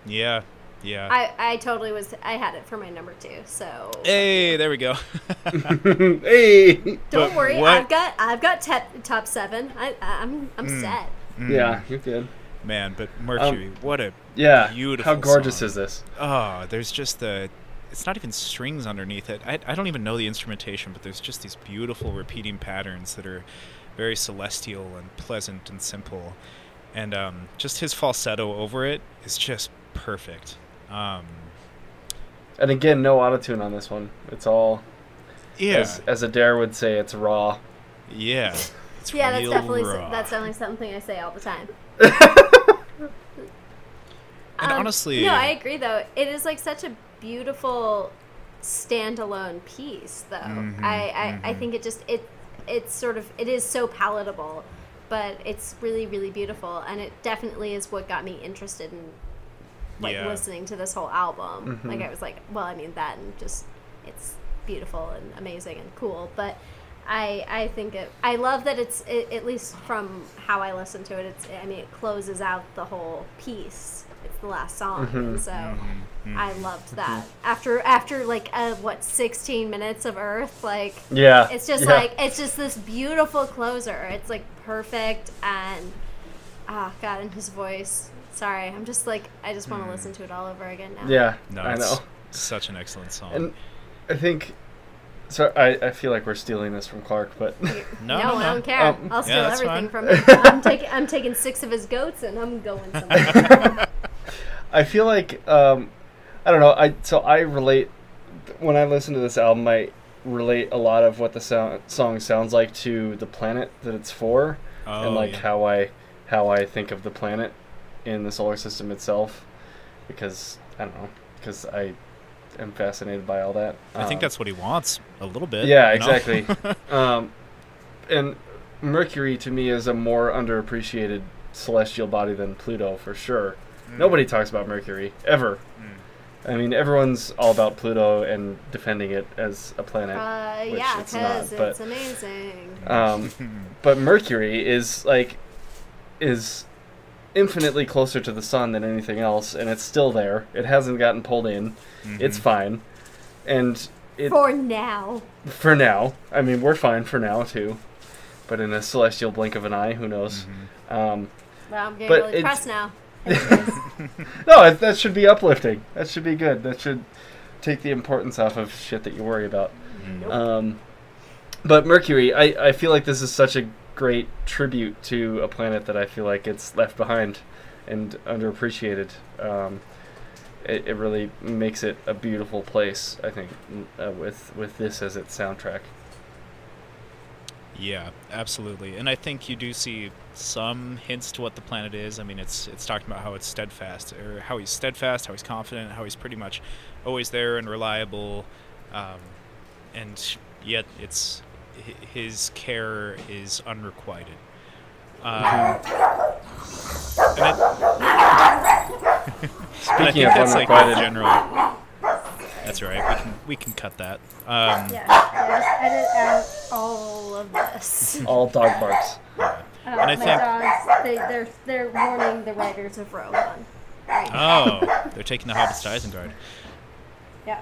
B: Yeah, Yeah.
A: I, I totally was. I had it for my number two. So
B: hey, there we go.
C: hey.
A: don't
B: but
A: worry.
B: what-
A: I've got I've got te- top seven. I I'm I'm
B: Hmm.
A: set.
C: Yeah, you're good.
B: Man, but Mercury, what a
C: Yeah.
B: Beautiful
C: How gorgeous
B: song.
C: is this?
B: oh, there's just the it's not even strings underneath it. I, I don't even know the instrumentation, but there's just these beautiful repeating patterns that are very celestial and pleasant and simple. And um, just his falsetto over it is just perfect. Um,
C: And again, no autotune on this one. It's all,
B: yeah,
C: as, as Adair would say, it's raw.
B: yeah. It's
A: Yeah, that's definitely
B: raw.
A: that's definitely something I say all the time.
B: And
A: Um,
B: honestly,
A: no, I agree. Though it is like such a beautiful standalone piece. Though
B: Mhm,
A: I I, I
B: mhm.
A: think it just it it's sort of it is so palatable, but it's really really beautiful, and it definitely is what got me interested in like
B: Yeah.
A: listening to this whole album.
C: Mhm.
A: Like I was like, well, I mean that and just it's beautiful and amazing and cool, but. I, I think it. I love that it's it, at least from how I listen to it. It's I mean it closes out the whole piece. It's the last song, and so
B: Mhm,
A: I loved that. After after like uh, what sixteen minutes of Earth, like
C: Yeah.
A: it's just
C: yeah.
A: like it's just this beautiful closer. It's like perfect and ah God, and his voice. Sorry, I'm just like I just want to listen to it all over again now.
C: Yeah,
B: no,
C: I
B: it's
C: know.
B: such an excellent song.
C: And I think. So I, I feel like we're stealing this from Clark, but
B: no,
A: No,
B: no,
A: I don't care.
C: Um,
A: I'll steal
B: Yeah,
A: everything
B: fine.
A: from him. I'm taking I'm taking six of his goats and I'm going somewhere.
C: I feel like um, I don't know. I so I relate when I listen to this album. I relate a lot of what the sound, song sounds like to the planet that it's for,
B: Oh,
C: and like
B: yeah.
C: how I how I think of the planet in the solar system itself. Because I don't know. Because I am fascinated by all that.
B: I think
C: Um,
B: that's what he wants a little bit.
C: Yeah, exactly. um, and Mercury to me is a more underappreciated celestial body than Pluto for sure.
B: Mm.
C: Nobody talks about Mercury ever. I mean, everyone's all about Pluto and defending it as a planet.
A: Uh,
C: Which
A: yeah,
C: it's not,
A: because
C: but-
A: it's amazing.
C: Um, but Mercury is like is infinitely closer to the sun than anything else, and it's still there. It hasn't gotten pulled in. It's
B: Mhm.
C: fine, and it
A: For now.
C: for now. I mean, we're fine for now too. But in a celestial blink of an eye, who knows?
B: Mhm.
C: Um,
A: Well, I'm getting
C: But
A: really
C: it's-
A: pressed now.
C: No, that should be uplifting. That should be good. That should take the importance off of shit that you worry about.
B: Mm.
C: Um, but Mercury, I, I feel like this is such a great tribute to a planet that I feel like it's left behind and underappreciated. Um, it, it really makes it a beautiful place, I think, uh, with with this as its soundtrack.
B: Yeah, absolutely. And I think you do see some hints to what the planet is. I mean, it's it's talking about how it's steadfast, or how he's steadfast, how he's confident, how he's pretty much always there and reliable, um, and yet it's his care is unrequited. Um, and I, and I
C: Speaking
B: think
C: of
B: that's like the general. That's right. We can we can cut that. Um,
A: yeah, yeah, just edit out all of this.
C: all dog barks.
A: Uh,
B: And I
A: my
B: think-
A: dogs, they, they're, they're warning the writers of Rohan. Right.
B: Oh, they're taking the hobbits to Isengard.
A: yeah.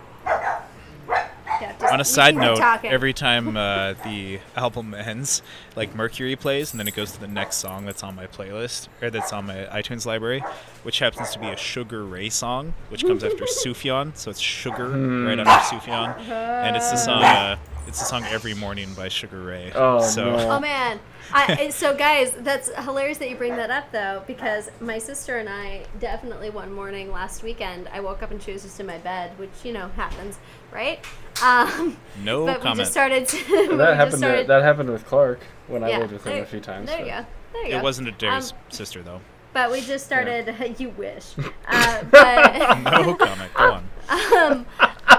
A: Yeah,
B: On a side note,
A: talking.
B: every time uh, the album ends, like Mercury plays, and then it goes to the next song that's on my playlist or that's on my iTunes library, which happens to be a Sugar Ray song, which comes after Sufjan, so it's Sugar right after Sufjan, and it's the song. Uh, it's the song "Every Morning" by Sugar Ray.
C: Oh,
B: so
C: no.
A: Oh man. I, so guys, that's hilarious that you bring that up though, because my sister and I definitely one morning last weekend, I woke up and she was just in my bed, which you know happens, right? Um,
B: no
A: but we just started. To, we
C: that
A: just
C: happened. To,
A: started,
C: that happened with Clark when I
A: yeah,
C: lived with him
A: there-
C: a few times.
A: There you go. There you go.
B: it
A: go.
B: wasn't Adair's
A: Um,
B: sister though.
A: But we just started. You wish. Uh, but
B: No comment. Go on.
A: um,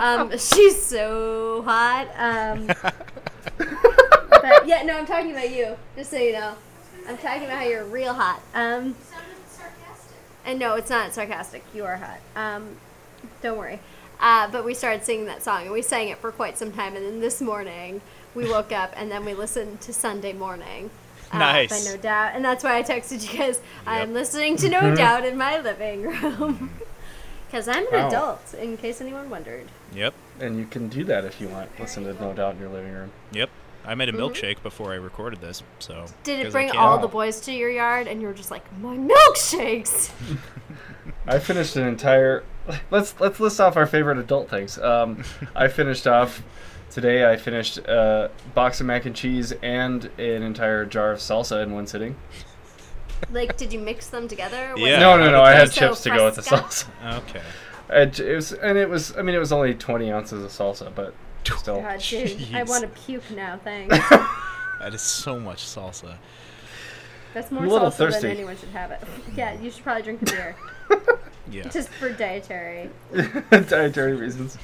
A: um, she's so hot. Um, but yeah, no, I'm talking about you. Just so you know, I'm talking about how you're real hot. Um, and no, it's not sarcastic. You are hot. Um, don't worry. Uh, but we started singing that song, and we sang it for quite some time. And then this morning, we woke up, and then we listened to Sunday Morning. Uh,
B: Nice.
A: By No Doubt, and that's why I texted you guys. I'm
B: Yep.
A: listening to No Doubt in my living room. Because I'm an
C: Wow.
A: adult, in case anyone wondered.
B: Yep.
C: And you can do that if you want. Listen to No Doubt in your living room.
B: Yep. I made a
A: Mhm.
B: milkshake before I recorded this, so.
A: Did it bring all the boys to your yard and you were just like, my milkshakes?
C: I finished an entire. Let's let's list off our favorite adult things. Um, I finished off today. I finished a box of mac and cheese and an entire jar of salsa in one sitting.
A: like, did you mix them together?
B: Yeah.
C: no, no, no. I had
A: queso
C: chips to go with the salsa.
B: Okay.
C: It, it was, and it was. I mean, it was only twenty ounces of salsa, but still.
A: God, dude, I want to puke now. Thanks.
B: That is so much salsa.
A: That's more
C: a little
A: salsa
C: thirsty.
A: than anyone should have it. Yeah, you should probably drink a beer
B: Yeah.
A: just for dietary.
C: dietary reasons.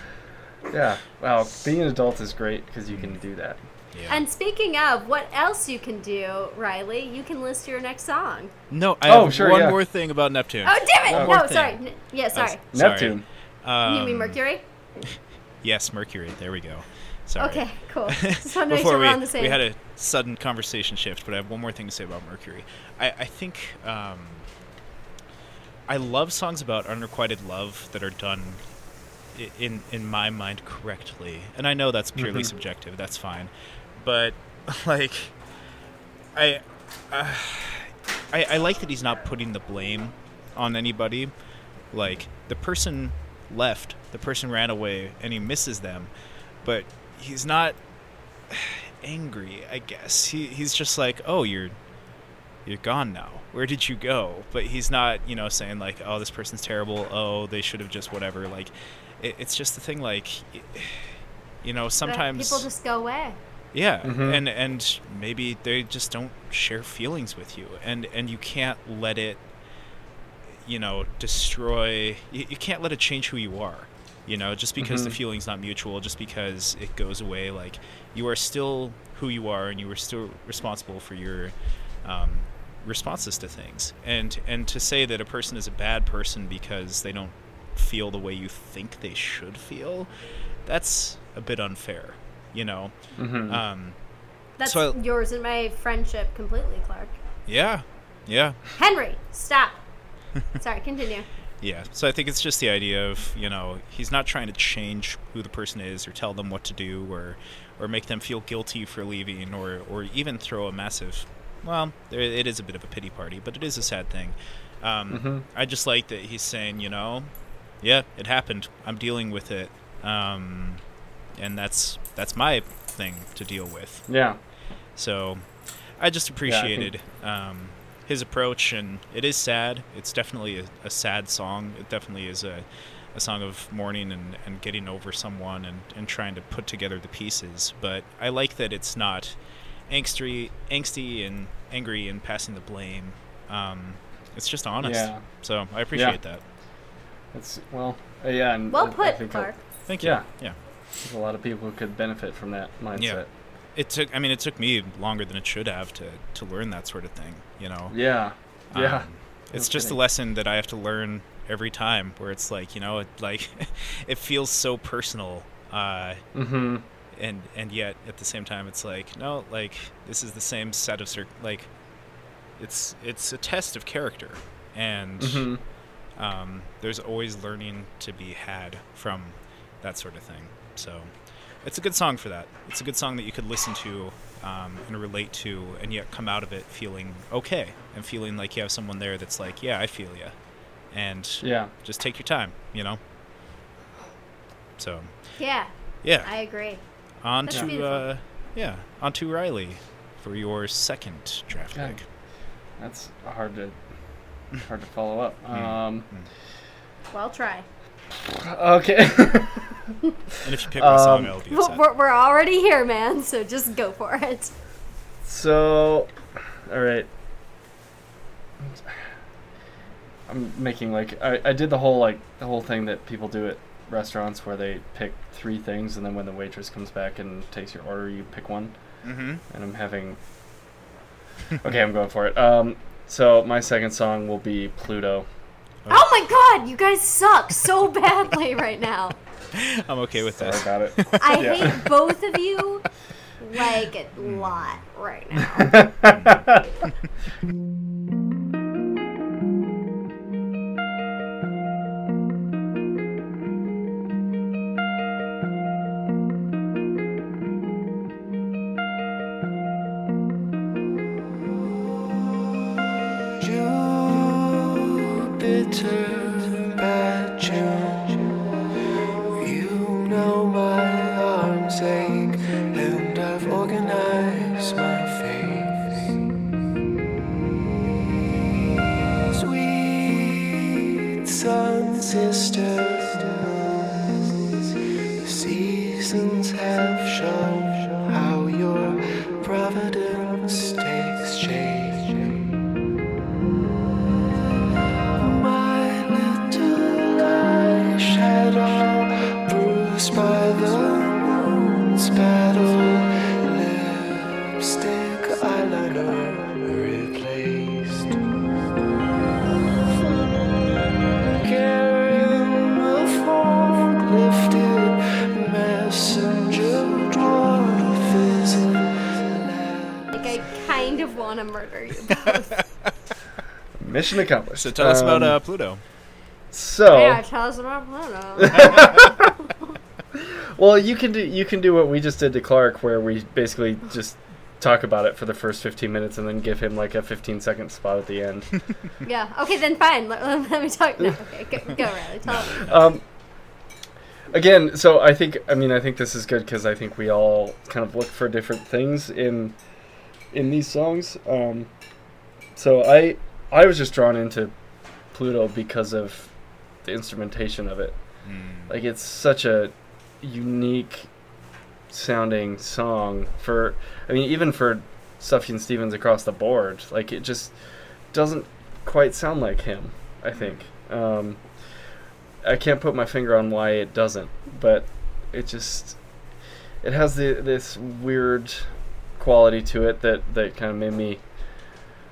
C: Yeah. Wow. Being an adult is great because you can do that.
B: Yeah.
A: And speaking of, what else you can do, Riley? You can list your next song.
B: no, I
C: Oh,
B: have
C: sure,
B: one
C: yeah.
B: more thing about Neptune.
A: Oh, damn it!
B: One
A: no, sorry. N- yeah,
B: Uh,
A: sorry.
B: sorry.
C: Neptune.
B: Um,
A: you mean Mercury?
B: Yes, Mercury. There we go. Sorry.
A: Okay, cool. Just wanted to make
B: Before we,
A: we're on the same.
B: we had a sudden conversation shift, but I have one more thing to say about Mercury. I, I think um, I love songs about unrequited love that are done in in my mind correctly, and I know that's purely
C: Mhm.
B: subjective. That's fine, but like I, uh, I I like that he's not putting the blame on anybody. Like the person left, the person ran away, and he misses them, but he's not angry. I guess he he's just like, oh, you're you're gone now. Where did you go? But he's not, you know, saying like, oh, this person's terrible. Oh, they should have just whatever. Like, it, it's just the thing. Like, you know, sometimes
A: people just go away.
B: Yeah,
C: Mhm.
B: and and maybe they just don't share feelings with you, and and you can't let it, you know, destroy. You, you can't let it change who you are. You know, just because the
C: Mhm.
B: feeling's not mutual, just because it goes away, like you are still who you are, and you are still responsible for your um, responses to things. And and to say that a person is a bad person because they don't feel the way you think they should feel, that's a bit unfair. You know.
C: Mm-hmm.
B: Um,
A: That's
B: So-
A: yours and my friendship completely, Clark.
B: yeah, yeah,
A: Henry, stop. Sorry, continue.
B: yeah. So I think it's just the idea of you know he's not trying to change who the person is or tell them what to do or or make them feel guilty for leaving or or even throw a massive. Well, there, it is a bit of a pity party, but it is a sad thing. Um,
C: Mhm.
B: I just like that he's saying, you know, yeah, it happened. I'm dealing with it, um, and that's that's my thing to deal with.
C: yeah.
B: So I just
C: think-
B: appreciated um, his approach, and it is sad. It's definitely a, a sad song. It definitely is a, a song of mourning and, and getting over someone and, and trying to put together the pieces. But I like that it's not angsty, angsty and angry and passing the blame. Um, it's just honest.
C: Yeah.
B: So I appreciate that.
C: It's well. yeah. And
A: Well
C: I- I
A: put, Clark.
B: Thank you.
C: Yeah.
B: Yeah.
C: A lot of people could benefit from that mindset. Yeah.
B: It took. I mean, it took me longer than it should have to to learn that sort of thing. You know.
C: Yeah. Yeah.
B: Um, it's just a lesson that I have to learn every time, where it's like you know, it like it feels so personal, uh,
C: mm-hmm.
B: and and yet at the same time, it's like no, like this is the same set of cir- like it's it's a test of character, and
C: Mm-hmm.
B: um, there's always learning to be had from that sort of thing. So it's a good song for that. It's a good song that you could listen to um, and relate to, and yet come out of it feeling okay and feeling like you have someone there that's like, yeah, I feel you, and
C: Yeah.
B: just take your time, you know. So
A: Yeah,
B: yeah,
A: I agree.
B: on
A: That's
B: to uh, yeah, on to Riley for your second draft
C: Yeah.
B: pick.
C: That's hard to hard to follow up.
B: Hmm.
C: Um.
A: Well, try.
C: Okay.
B: And if you pick my song,
C: Um,
B: I'll be
A: We're,
B: upset.
A: we're, we're already here, man, so just go for it.
C: So, all right. I'm making like I, I did the whole like the whole thing that people do at restaurants where they pick three things and then when the waitress comes back and takes your order you pick one
B: mm-hmm.
C: and I'm having okay I'm going for it um so my second song will be Pluto
A: Oh my god, you guys suck so badly right now.
B: I'm okay with
C: Sorry
B: this.
C: about it
A: I
C: Yeah.
A: hate both of you like a lot right now.
C: Mission accomplished.
B: So tell us about
C: Um,
B: uh, Pluto.
C: So,
A: yeah, tell us about Pluto.
C: well, you can do you can do what we just did to Clark, where we basically just talk about it for the first 15 minutes and then give him like a 15 second spot at the end.
A: yeah. Okay, then fine. Let, let- let me talk. No, okay, go, go Riley. Tell us.
C: um, again, so I think I mean I think this is good because I think we all kind of look for different things in in these songs. Um, so I I was just drawn into Pluto because of the instrumentation of it.
B: Mm.
C: Like it's such a unique sounding song for I mean even for Sufjan Stevens across the board. Like it just doesn't quite sound like him, I think. Um, I can't put my finger on why it doesn't, but it just it has the this weird quality to it that that kind of made me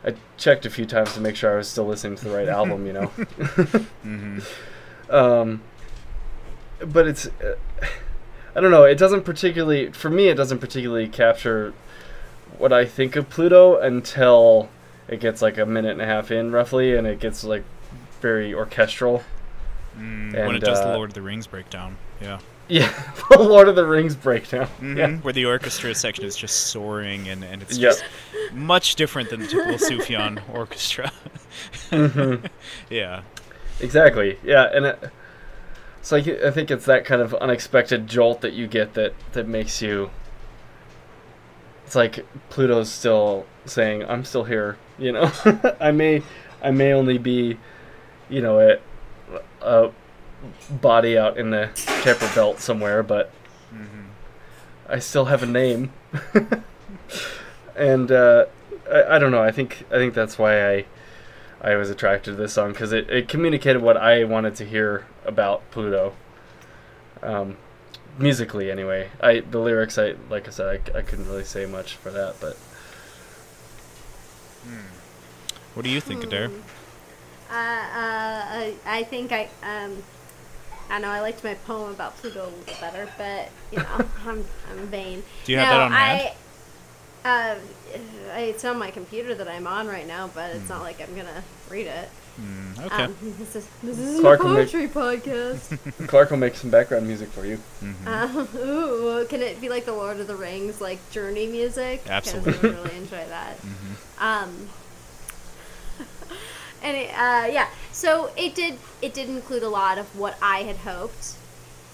C: I checked a few times to make sure I was still listening to the right album, you know.
B: hmm
C: um, but it's uh, I don't know. It doesn't particularly for me. It doesn't particularly capture what I think of Pluto until it gets like a minute and a half in, roughly, and it gets like very orchestral.
B: Mm, when it does the
C: uh,
B: Lord of the Rings breakdown. Yeah.
C: Yeah, the Lord of the Rings breakdown.
B: hmm
C: Yeah,
B: Where the orchestra section is just soaring and, and it's
C: Yep.
B: just much different than the typical Sufjan orchestra.
C: Mhm.
B: yeah.
C: exactly. Yeah, and it, it's like I think it's that kind of unexpected jolt that you get that that makes you. It's like Pluto's still saying, "I'm still here." You know, I may, I may only be, you know, a, a body out in the Kuiper belt somewhere, but
B: hmm
C: I still have a name. and uh, I, I don't know. I think I think that's why I I was attracted to this song because it, it communicated what I wanted to hear about Pluto. Um, musically, anyway. I the lyrics, I like I said, I, I couldn't really say much for that, but
B: What do you think, Adair?
A: Hmm. Uh, uh, I, I think I um, I know I liked my poem about Pluto a little better, but you know I'm I'm vain.
B: Do you have
A: no,
B: that on?
A: I, uh, it's on my computer that I'm on right now, but it's
B: Hmm.
A: not like I'm gonna read it.
B: Mm, okay.
A: Um, this is this is
C: Clark
A: a
C: will make-
A: poetry podcast.
C: Clark will make some background music for you.
B: hmm
A: um, ooh, can it be like the Lord of the Rings, like journey music?
B: Absolutely.
A: I would really enjoy that.
B: hmm
A: Um, and it, uh, yeah, so it did it did include a lot of what I had hoped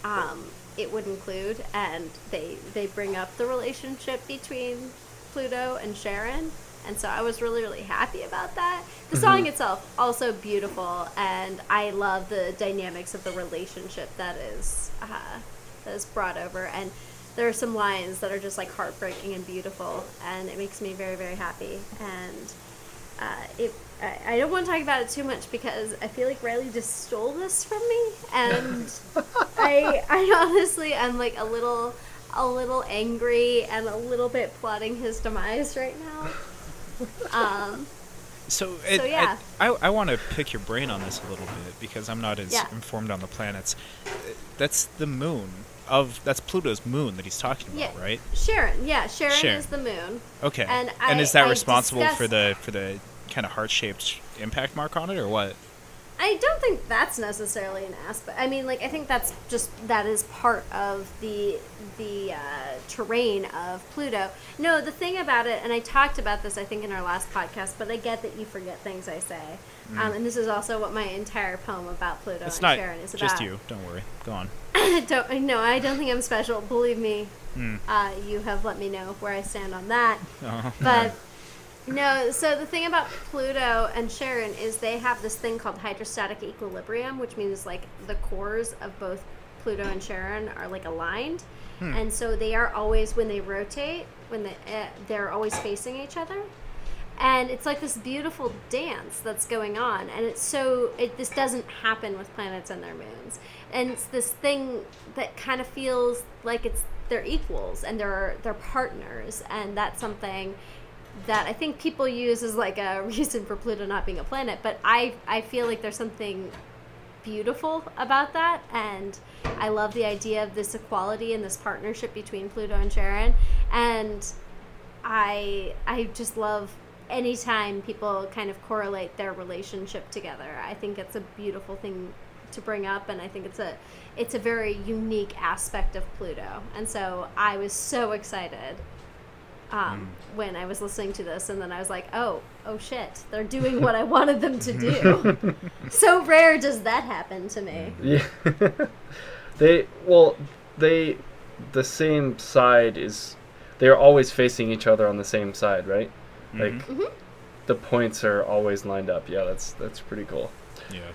A: um, it would include, and they they bring up the relationship between Pluto and Charon, and so I was really really happy about that. The song itself also beautiful, and I love the dynamics of the relationship that is uh, that is brought over, and there are some lines that are just like heartbreaking and beautiful, and it makes me very very happy, and uh, it. I, I don't want to talk about it too much because I feel like Riley just stole this from me, and I I honestly am like a little a little angry and a little bit plotting his demise right now. Um,
B: So, it,
A: yeah.
B: I, I, I want to pick your brain on this a little bit because I'm not as
A: Yeah.
B: informed on the planets. That's the moon of that's Pluto's moon that he's talking about,
A: Yeah.
B: right?
A: Charon, yeah, Charon,
B: Charon.
A: is the moon.
B: Okay.
A: And
B: and
A: I-
B: is that
A: I
B: responsible for the for the kind of heart-shaped impact mark on it, or what?
A: I don't think that's necessarily an aspect. I mean, like I think that's just that is part of the the uh, terrain of Pluto. No, the thing about it, and I talked about this I think in our last podcast, but I get that you forget things I say, um, and this is also what my entire poem about Pluto
B: It's
A: and Charon is about.
B: just you. Don't worry. Go on.
A: don't no, I don't think I'm special. Believe me,
B: Hmm.
A: uh, you have let me know where I stand on that.
B: Oh,
A: But no, so the thing about Pluto and Charon is they have this thing called hydrostatic equilibrium, which means like the cores of both Pluto and Charon are like aligned, and so they are always when they rotate, when they uh, they're always facing each other. And it's like this beautiful dance that's going on, and it's so it this doesn't happen with planets and their moons, and it's this thing that kind of feels like it's they're equals and they're they're partners, and that's something that I think people use as like a reason for Pluto not being a planet, but I I feel like there's something beautiful about that and I love the idea of this equality and this partnership between Pluto and Charon and I I just love anytime people kind of correlate their relationship together. I think it's a beautiful thing to bring up and I think it's a it's a very unique aspect of Pluto. And so I was so excited um, when I was listening to this, and then I was like, "Oh, oh shit! They're doing what I wanted them to do." so rare does that happen to me.
C: Yeah. they well, they the same side is they're always facing each other on the same side, right? Like
A: Mhm.
C: the points are always lined up. Yeah, that's that's pretty cool.
B: Yeah.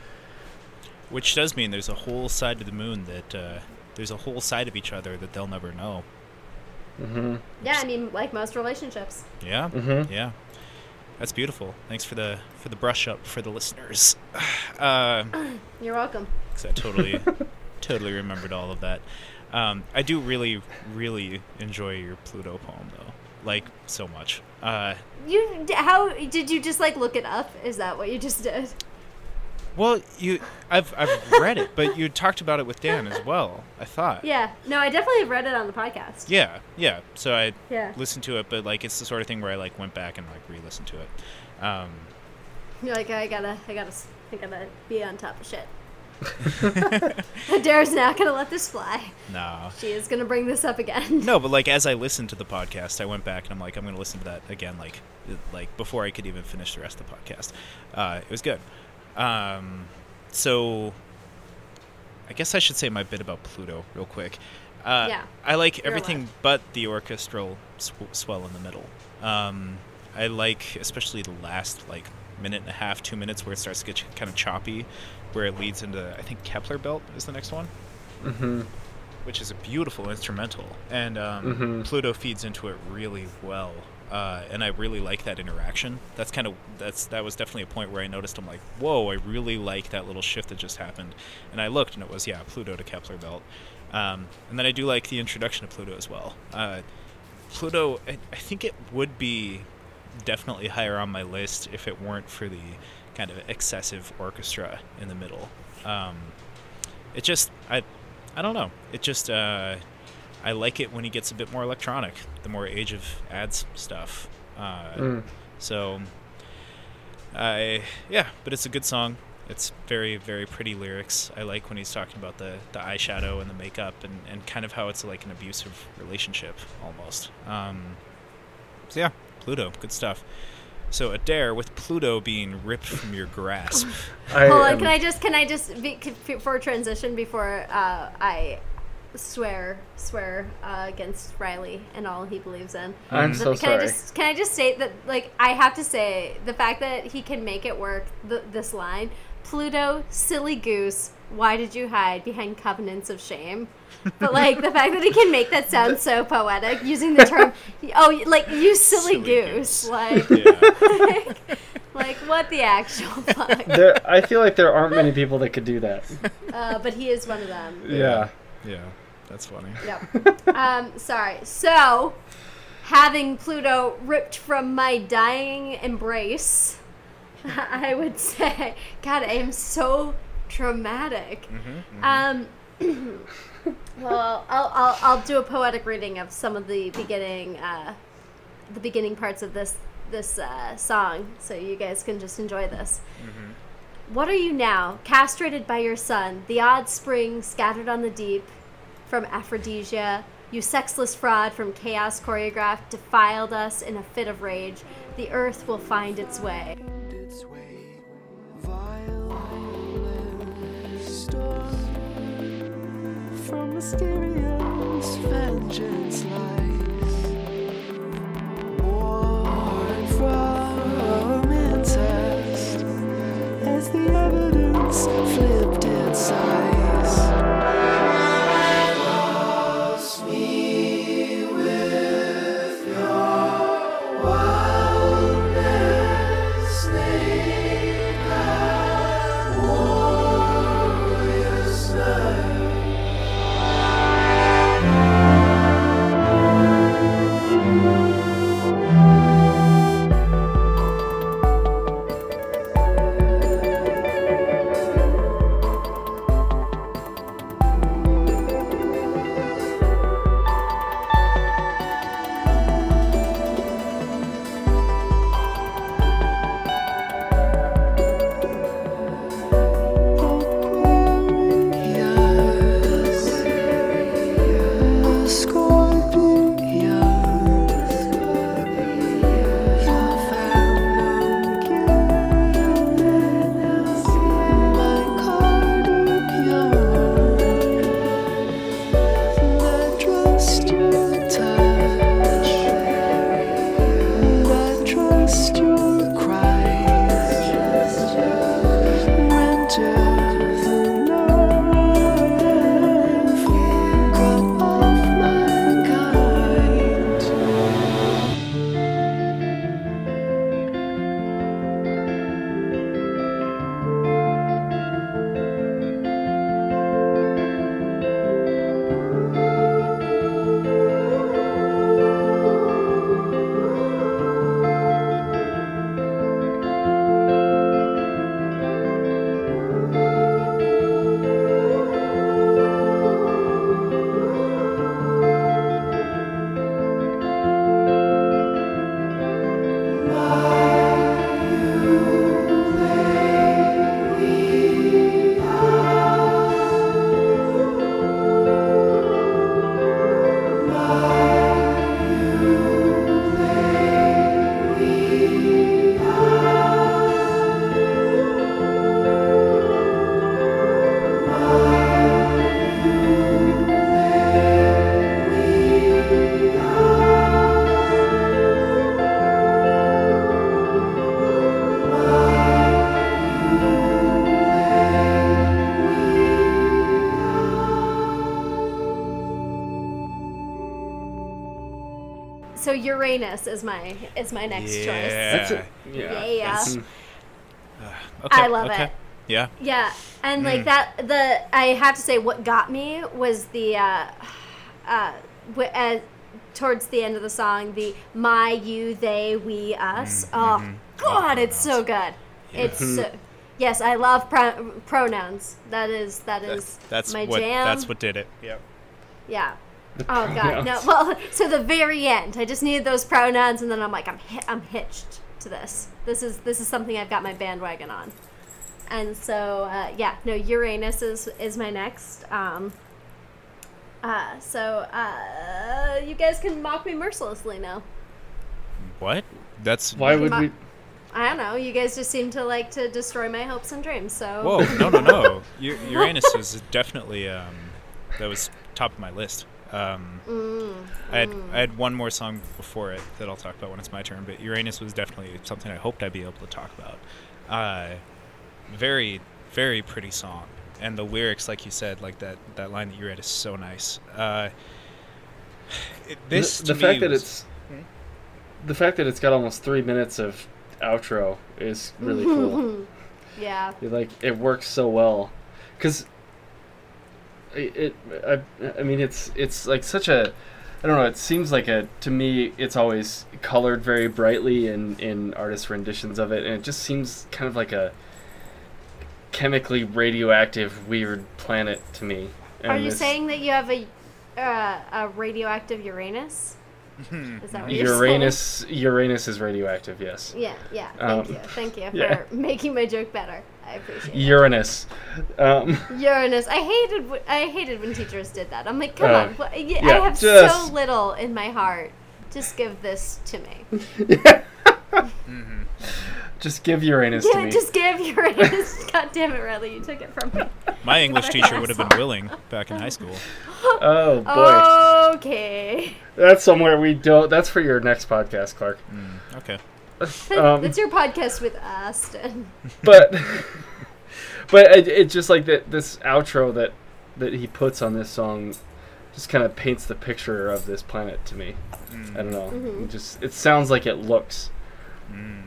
B: Which does mean there's a whole side of the moon that uh, there's a whole side of each other that they'll never know.
C: Mhm.
A: Yeah, I mean, like most relationships.
B: Yeah.
C: Mhm.
B: Yeah. That's beautiful. Thanks for the for the brush up for the listeners. Uh,
A: You're welcome.
B: 'cause I totally totally remembered all of that. Um, I do really really enjoy your Pluto poem though, like so much. Uh,
A: You how did you just like look it up? Is that what you just did?
B: Well, you I've I've read it, but you talked about it with Dan as well. I thought.
A: Yeah. No, I definitely have read it on the podcast.
B: Yeah, yeah. So I
A: Yeah.
B: listened to it, but like it's the sort of thing where I like went back and like re-listened to it. Um,
A: You're like, I gotta, I gotta, I gotta be on top of shit. Dara's not gonna let this fly.
B: no,
A: She is gonna bring this up again.
B: no, but like as I listened to the podcast, I went back and I'm like, I'm gonna listen to that again, like, like before I could even finish the rest of the podcast. Uh, it was good. Um, so I guess I should say my bit about Pluto real quick. Uh,
A: Yeah,
B: I like everything
A: allowed.
B: but the orchestral sw- swell in the middle. Um, I like especially the last like minute and a half, two minutes where it starts to get kind of choppy, where it leads into I think Kepler Belt is the next one,
C: mm-hmm.
B: which is a beautiful instrumental, and um,
C: Mhm.
B: Pluto feeds into it really well. Uh, and I really like that interaction. That's kind of that's that was definitely a point where I noticed I'm like, whoa, I really like that little shift that just happened. And I looked and it was yeah, Pluto to Kepler Belt. Um, and then I do like the introduction of Pluto as well. Uh, Pluto, I, I think it would be definitely higher on my list if it weren't for the kind of excessive orchestra in the middle. Um, it just, I, I don't know. It just, uh, I like it when he gets a bit more electronic. The more Age of Adz stuff. Uh,
C: Mm.
B: So, I yeah, but it's a good song. It's very very pretty lyrics. I like when he's talking about the the eyeshadow and the makeup and and kind of how it's like an abusive relationship almost. Um, so yeah, Pluto, good stuff. So Adair, with Pluto being ripped from your grasp,
C: I
A: Hold on,
C: am-
A: can I just can I just be, c- for transition before uh, I swear swear uh, against Riley and all he believes in.
C: I'm
B: Mhm.
C: so
A: can
C: sorry.
A: I just can I just state that like I have to say the fact that he can make it work th- this line Pluto silly goose why did you hide behind covenants of shame but like the fact that he can make that sound so poetic using the term oh like you silly,
B: Silly
A: goose.
B: goose.
A: like
B: yeah,
A: like what the actual fuck
C: there, I feel like there aren't many people that could do that.
A: uh, but he is one of them
C: Yeah.
B: yeah, that's funny.
A: Yep. um, sorry. So, having Pluto ripped from my dying embrace, I would say, God, I am so traumatic.
B: Mm-hmm,
A: Um, well, I'll, I'll, I'll do a poetic reading of some of the beginning, uh, the beginning parts of this this uh, song, so you guys can just enjoy this. What are you now, castrated by your son, the odd spring scattered on the deep from Aphrodisia? You sexless fraud from chaos choreographed defiled us in a fit of rage. The earth will find its way.
D: from mysterious vengeance lies.
A: So Uranus is my is my next choice.
C: That's it. Yeah.
A: Yeah.
C: that's-
B: Okay,
A: I love
B: okay.
A: it.
B: Yeah.
A: Yeah, and
B: Mm.
A: like that, the I have to say, what got me was the uh, uh, w- uh, towards the end of the song, the my, you, they, we, us. Oh God, it's so good. It's so, yes, I love pro- pronouns. That is that is
B: That's
A: my
B: what
A: jam.
B: that's what did it. Yep.
A: Yeah. Oh god, no. Well, so the very end, I just needed those pronouns, and then I'm like, I'm hi- I'm hitched to this. This is this is something I've got my bandwagon on. And so uh, yeah, no, Uranus is is my next. Um, uh, so uh, you guys can mock me mercilessly now.
B: What? That's
C: Why would
A: Ma-
C: we?
A: I don't know. You guys just seem to like to destroy my hopes and dreams. So
B: Whoa, no, no, no. U- Uranus was definitely um, that was top of my list. Um,
A: Mm,
B: I had I had one more song before it that I'll talk about when it's my turn, but Uranus was definitely something I hoped I'd be able to talk about. Uh, very, very pretty song, and the lyrics, like you said, like that that line that you read is so nice. Uh, it, this
C: the, the fact that
B: was-
C: it's the fact that it's got almost three minutes of outro is really cool.
A: yeah.
C: It, like it works so well, because it, it I, I mean it's it's like such a I don't know. It seems like a to me. It's always colored very brightly in in artist renditions of it, and it just seems kind of like a chemically radioactive weird planet to me.
A: Are you saying that you have a uh, a radioactive Uranus? Is that what you're saying?
C: Uranus? Uranus is radioactive. Yes.
A: Yeah, yeah. Thank
C: Um,
A: you, thank you
C: yeah.
A: for making my joke better. I I appreciate it.
C: Uranus. Um,
A: Uranus. I hated. wh- I hated when teachers did that. I'm like, come
C: Uh,
A: on. What, y-
C: yeah,
A: I have
C: just-
A: so little in my heart. Just give this to me.
C: just give Uranus to
A: Yeah,
C: me.
A: just give Uranus. God damn it, Riley, you took it from me.
B: My English teacher
A: in
B: would have been willing back in high school.
C: Oh boy,
A: Okay.
C: that's somewhere we don't. That's for your next podcast, Clark.
B: Okay.
C: Um,
A: That's your podcast with Aston.
C: but but it, it just like that this outro that that he puts on this song just kind of paints the picture of this planet to me. I don't know.
A: Mhm.
C: It just it sounds like it looks
B: Mm.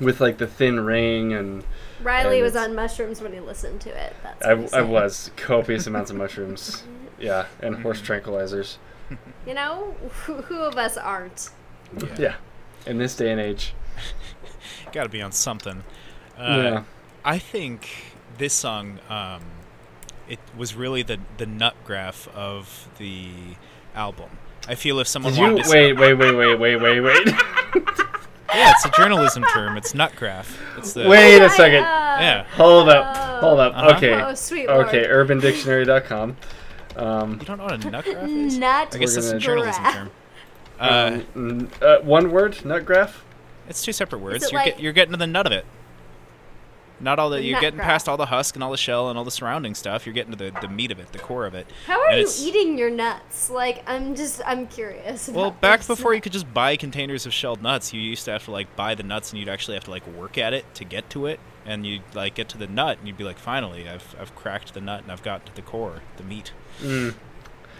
C: with like the thin ring and
A: Riley
C: And
A: was on mushrooms when he listened to it. That's
C: I, I was copious amounts of mushrooms. Yeah, and horse tranquilizers.
A: You know, who, who of us aren't?
B: Yeah.
C: Yeah, in this day and age.
B: Got to be on something. Uh,
C: yeah.
B: I think this song, um, it was really the the nut graph of the album. I feel if someone
C: Did you
B: to
C: wait, wait, wait, wait, wait, wait, wait?
B: yeah, it's a journalism term. It's nut graph. It's the
C: Wait a second.
A: uh,
B: yeah.
C: Hold up, hold up.
B: Uh-huh.
C: Okay,
A: Oh, sweet lord.
C: okay. UrbanDictionary.com. Um,
B: You don't know what a nut graph is?
A: Nut
B: I guess
C: We're
B: it's a journalism
A: graph.
B: term. Uh,
C: um, uh, one word, nut graph.
B: it's two separate words. You're,
A: like-
B: get, you're getting to the nut of it. Not all the
A: The
B: you're getting
A: graph.
B: past all the husk and all the shell and all the surrounding stuff. You're getting to the, the meat of it, the core of it.
A: How are
B: And
A: you eating your nuts? Like, I'm just, I'm curious.
B: Well, back
A: this.
B: before you could just buy containers of shelled nuts, you used to have to like buy the nuts, and you'd actually have to like work at it to get to it, and you'd like get to the nut, and you'd be like, finally, I've I've cracked the nut, and I've got to the core, the meat,
C: Mm.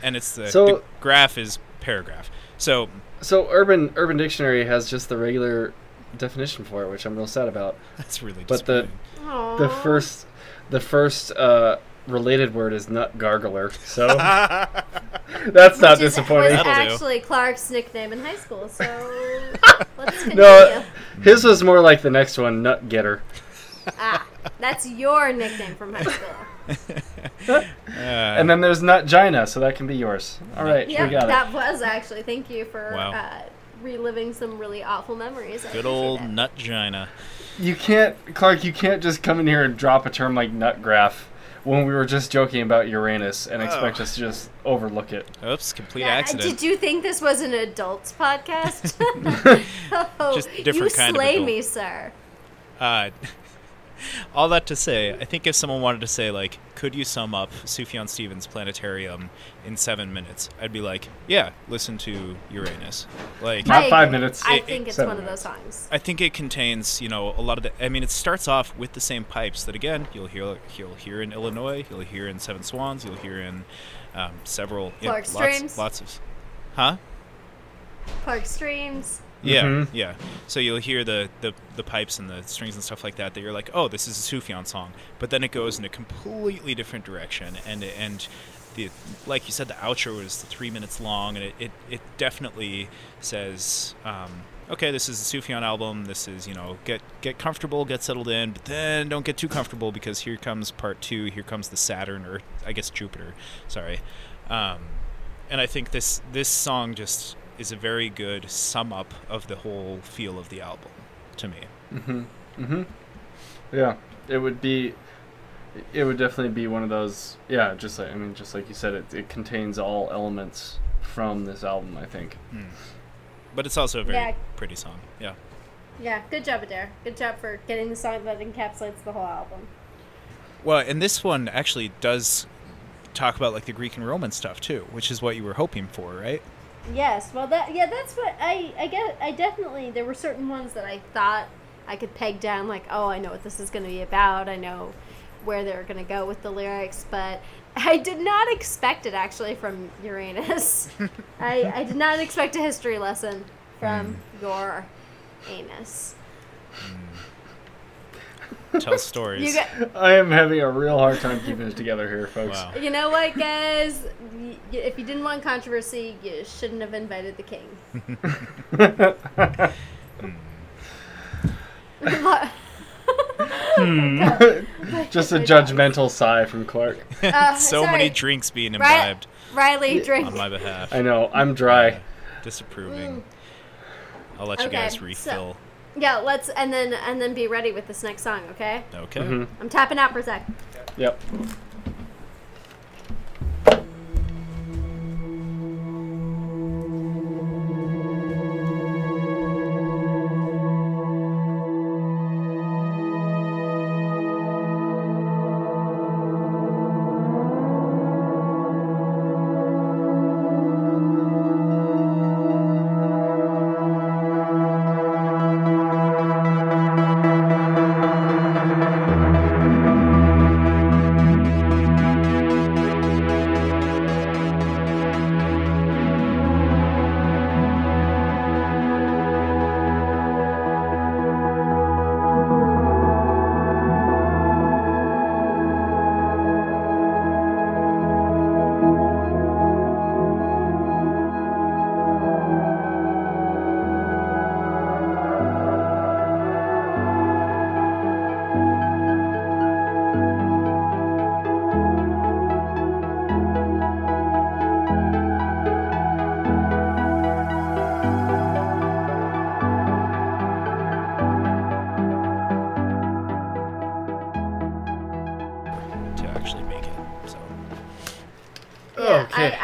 B: and it's the,
C: So-
B: the graph is paragraph. So
C: So Urban Urban Dictionary has just the regular definition for it, which I'm real sad about.
B: that's really
C: But the-
B: disappointing.
A: Aw.
C: The first, the first uh, related word is nut gargler. So that's not
A: Which is-
C: disappointing.
A: Was
B: That'll do.
A: actually Clark's nickname in high school. So let's.
C: No, his was more like the next one, nut getter.
A: ah, that's your nickname from high school.
B: Uh,
C: And then there's nut gina, so that can be yours. All right,
A: Yeah,
C: we got
A: that
C: it.
A: was actually. Thank you for
B: Wow.
A: uh, reliving some really awful memories.
B: Good old
A: it.
B: nut gina.
C: You can't, Clark. You can't just come in here and drop a term like nut graph when we were just joking about Uranus and expect
B: Oh.
C: us to just overlook it.
B: Oops, complete
A: Yeah,
B: accident.
A: Did you think this was an adults podcast? oh,
B: Just different
A: you
B: kind of
A: slay
B: adult.
A: me, sir.
B: Uh, all that to say, I think if someone wanted to say like, could you sum up Sufjan Stevens' Planetarium in seven minutes? I'd be like, yeah, listen to Uranus. Like,
C: Not five minutes,
A: I
B: it-
A: think it's
C: seven
A: one of those songs.
B: I think it contains, you know, a lot of the. I mean, it starts off with the same pipes that again you'll hear you'll hear in Illinois, you'll hear in Seven Swans, you'll hear in um, several you know,
A: Clark
B: lots, lots of, huh?
A: Clark Streams.
B: Yeah,
C: Mhm.
B: yeah. So you'll hear the, the the pipes and the strings and stuff like that. That you're like, oh, this is a Sufjan song. But then it goes in a completely different direction, and and the like you said, the outro is three minutes long, and it it, it definitely says. Um, Okay, this is a Sufjan album. This is, you know, get get comfortable, get settled in, but then don't get too comfortable because here comes part two. Here comes the Saturn, or I guess Jupiter. Sorry, um, and I think this this song just is a very good sum up of the whole feel of the album to me.
C: Mm-hmm. Mm-hmm. Yeah, it would be. It would definitely be one of those. Yeah, just like I mean, just like you said, it, it contains all elements from this album. I think.
B: But it's also a very
A: Yeah.
B: pretty song. Yeah.
A: Yeah, good job, Adair. Good job for getting the song that encapsulates the whole album.
B: Well, and this one actually does talk about like the Greek and Roman stuff too, which is what you were hoping for, right?
A: Yes, well, that yeah, that's what I I get. I definitely there were certain ones that I thought I could peg down, like, oh, I know what this is going to be about. I know where they're going to go with the lyrics, but I did not expect it actually from Uranus. I I did not expect a history lesson from mm. your anus. Mm.
B: Tell stories.
A: You got,
C: I am having a real hard time keeping it together here, folks.
B: wow.
A: you know what, guys? Y- y- If you didn't want controversy, you shouldn't have invited the king.
C: Hmm. Just a judgmental sigh from Clark.
A: Uh,
B: so
A: sorry.
B: many drinks being imbibed
A: Riley, drink.
B: on my behalf.
C: I know. I'm dry.
B: Disapproving. I'll let you
A: Okay,
B: guys
A: so-
B: refill.
A: Yeah, let's and then and then be ready with this next song, okay?
B: Okay.
C: Mhm.
A: I'm tapping out for a sec.
C: Yep.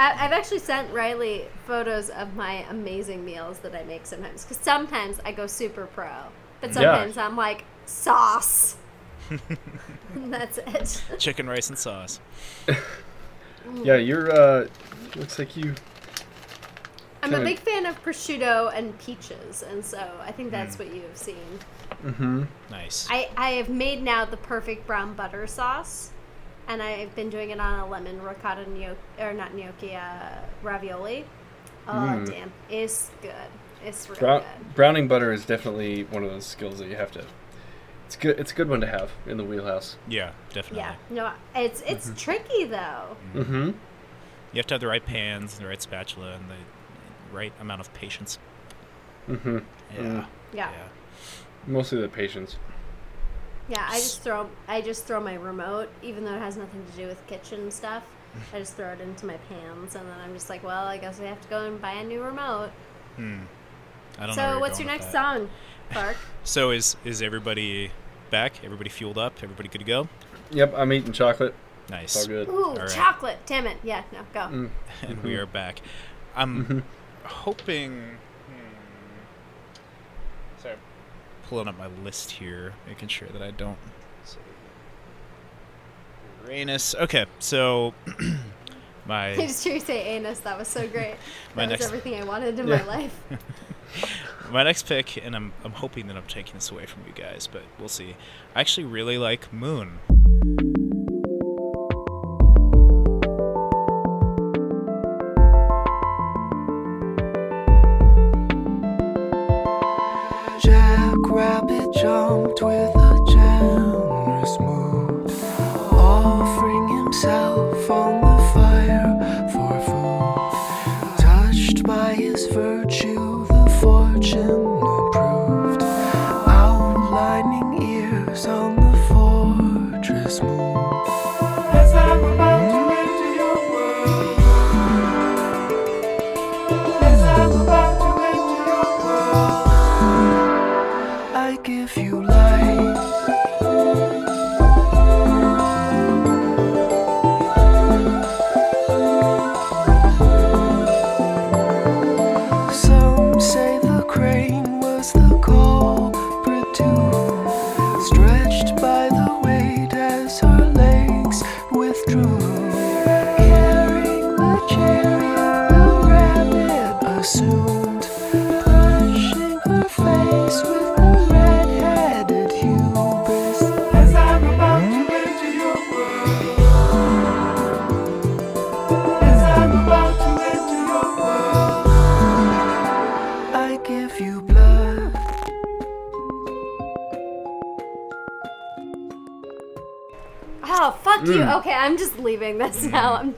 A: I, I, I've actually sent Riley photos of my amazing meals that I make sometimes. Because sometimes I go super pro, but
C: Yeah.
A: sometimes I'm like sauce. that's it.
B: Chicken, rice, and sauce.
C: Yeah, you're. uh Looks like you.
A: I'm a big fan of prosciutto and peaches, and so I think
B: Mm.
A: that's what you have seen.
C: Mm-hmm.
B: Nice.
A: I, I have made now the perfect brown butter sauce, and I've been doing it on a lemon ricotta gnocchi, or not gnocchi, uh, ravioli. Oh,
C: Mm.
A: damn. It's good. It's real
C: Brown,
A: good.
C: browning butter is definitely one of those skills that you have to. It's good. It's a good one to have in the wheelhouse.
B: yeah, definitely.
A: Yeah, no, it's it's tricky though.
C: Mm-hmm.
B: You have to have the right pans, and the right spatula, and the right amount of patience.
C: Mm-hmm.
B: Yeah.
C: Mm.
A: Yeah,
C: Mostly the patience.
A: Yeah. I just throw I just throw my remote, even though it has nothing to do with kitchen stuff. I just throw it into my pans, and then I'm just like, well, I guess I have to go and buy a new remote.
B: Hmm. I don't know.
A: So,
B: where you're
A: what's your next
B: that.
A: song, Park?
B: So is is everybody back? Everybody fueled up? Everybody good to go?
C: Yep, I'm eating chocolate. It's
B: Nice.
C: all good.
A: Ooh,
B: right.
A: chocolate! Damn it! Yeah, no, go.
C: Mm.
B: and we are back. I'm
C: Mhm.
B: hoping. Hmm, sorry, pulling up my list here, making sure that I don't. say Uranus. Okay, so my
A: I just hear you say anus. That was so great.
B: My
A: That was
B: next-
A: everything I wanted in
C: Yeah.
A: my life.
B: my next pick, and I'm I'm hoping that I'm taking this away from you guys, but we'll see. I actually really like Moon.
D: Jumped with a generous mood, offering himself on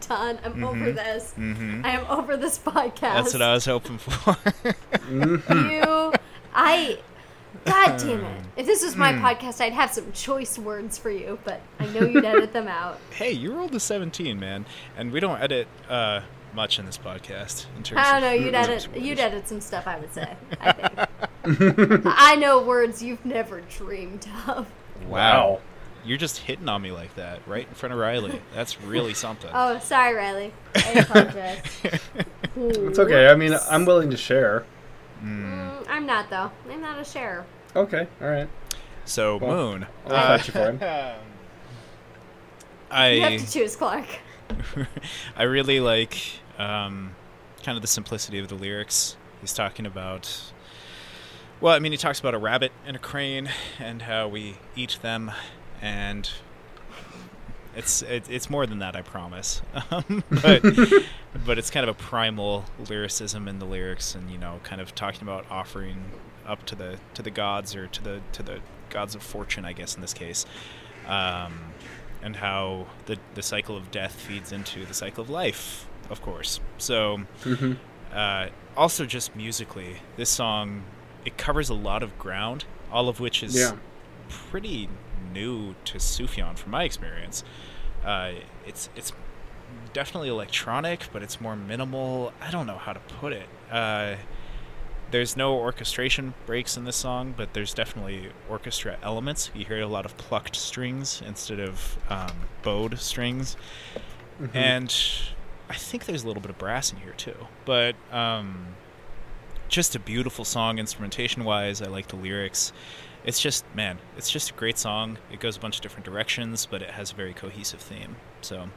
A: now. I'm done. I'm over this.
B: Mm-hmm.
A: I am over this podcast.
B: That's what I was hoping for.
A: you. I. God damn it. If this was my
B: Hmm.
A: podcast, I'd have some choice words for you, but I know you'd edit them out.
B: hey, you rolled a 17, man, and we don't edit uh, much in this podcast. In terms
A: I don't
B: of
A: know. You'd edit. You'd edit some stuff. I would say. I think. I know words you've never dreamed of.
B: Wow. You're just hitting on me like that, right in front of Riley. That's really something.
A: Oh, sorry, Riley. I apologize.
C: It's okay. I mean, I'm willing to share.
A: Mm, I'm not though. I'm not a sharer.
C: Okay, all right.
B: so
C: Well,
B: Moon,
C: I'll
B: uh,
C: you for him.
A: You have to choose, Clark.
B: I really like um, kind of the simplicity of the lyrics. He's talking about, well, I mean, he talks about a rabbit and a crane and how we eat them, and it's it, it's more than that, I promise. Um, but but it's kind of a primal lyricism in the lyrics, and you know, kind of talking about offering up to the to the gods or to the to the gods of fortune, I guess in this case. Um, and how the the cycle of death feeds into the cycle of life, of course. So,
C: Mhm.
B: uh, also just musically, this song it covers a lot of ground, all of which is
C: Yeah.
B: pretty new to Sufjan from my experience. Uh, it's it's definitely electronic, but it's more minimal. I don't know how to put it. Uh, there's no orchestration breaks in this song, but there's definitely orchestra elements. You hear a lot of plucked strings instead of um, bowed strings,
C: Mm-hmm.
B: and I think there's a little bit of brass in here too. But um, just a beautiful song, instrumentation wise. I like the lyrics. It's just man, it's just a great song. It goes a bunch of different directions, but it has a very cohesive theme. So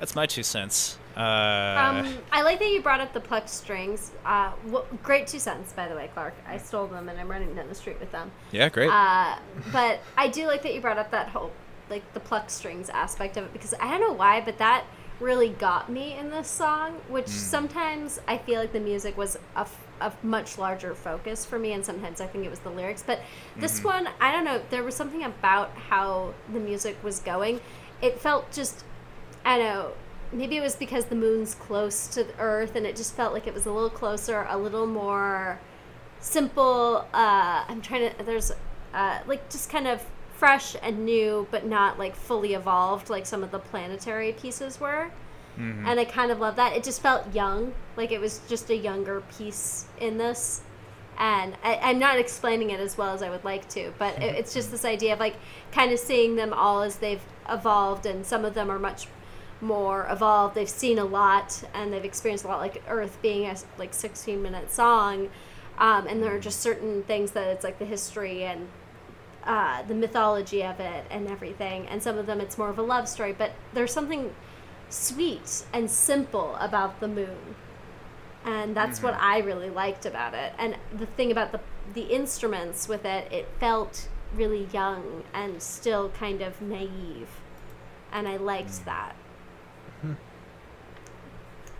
B: that's my two cents. Uh,
A: Um, I like that you brought up the plucked strings. Uh, wh- great two cents, by the way, Clark. I stole them and I'm running down the street with them.
B: yeah, great.
A: Uh, but I do like that you brought up that whole, like the plucked strings aspect of it because I don't know why, but that really got me in this song. Which sometimes I feel like the music was a, a much larger focus for me, and sometimes I think it was the lyrics. But this one, I don't know. There was something about how the music was going. It felt just, I don't know. Maybe it was because the moon's close to the Earth, and it just felt like it was a little closer, a little more simple. Uh, I'm trying to. There's uh, like just kind of fresh and new, but not like fully evolved like some of the planetary pieces were. And I kind of love that. It just felt young, like it was just a younger piece in this. And I, I'm not explaining it as well as I would like to, but it, it's just this idea of like kind of seeing them all as they've evolved, and some of them are much more evolved. They've seen a lot and they've experienced a lot, like Earth being a like 16 minute song. Um, and there are just certain things that it's like the history and uh, the mythology of it and everything. And some of them it's more of a love story, but there's something sweet and simple about the moon. And that's what mm-hmm. I really liked about it. And the thing about the the instruments with it, it felt really young and still kind of naive. And I liked mm. that. Mm-hmm.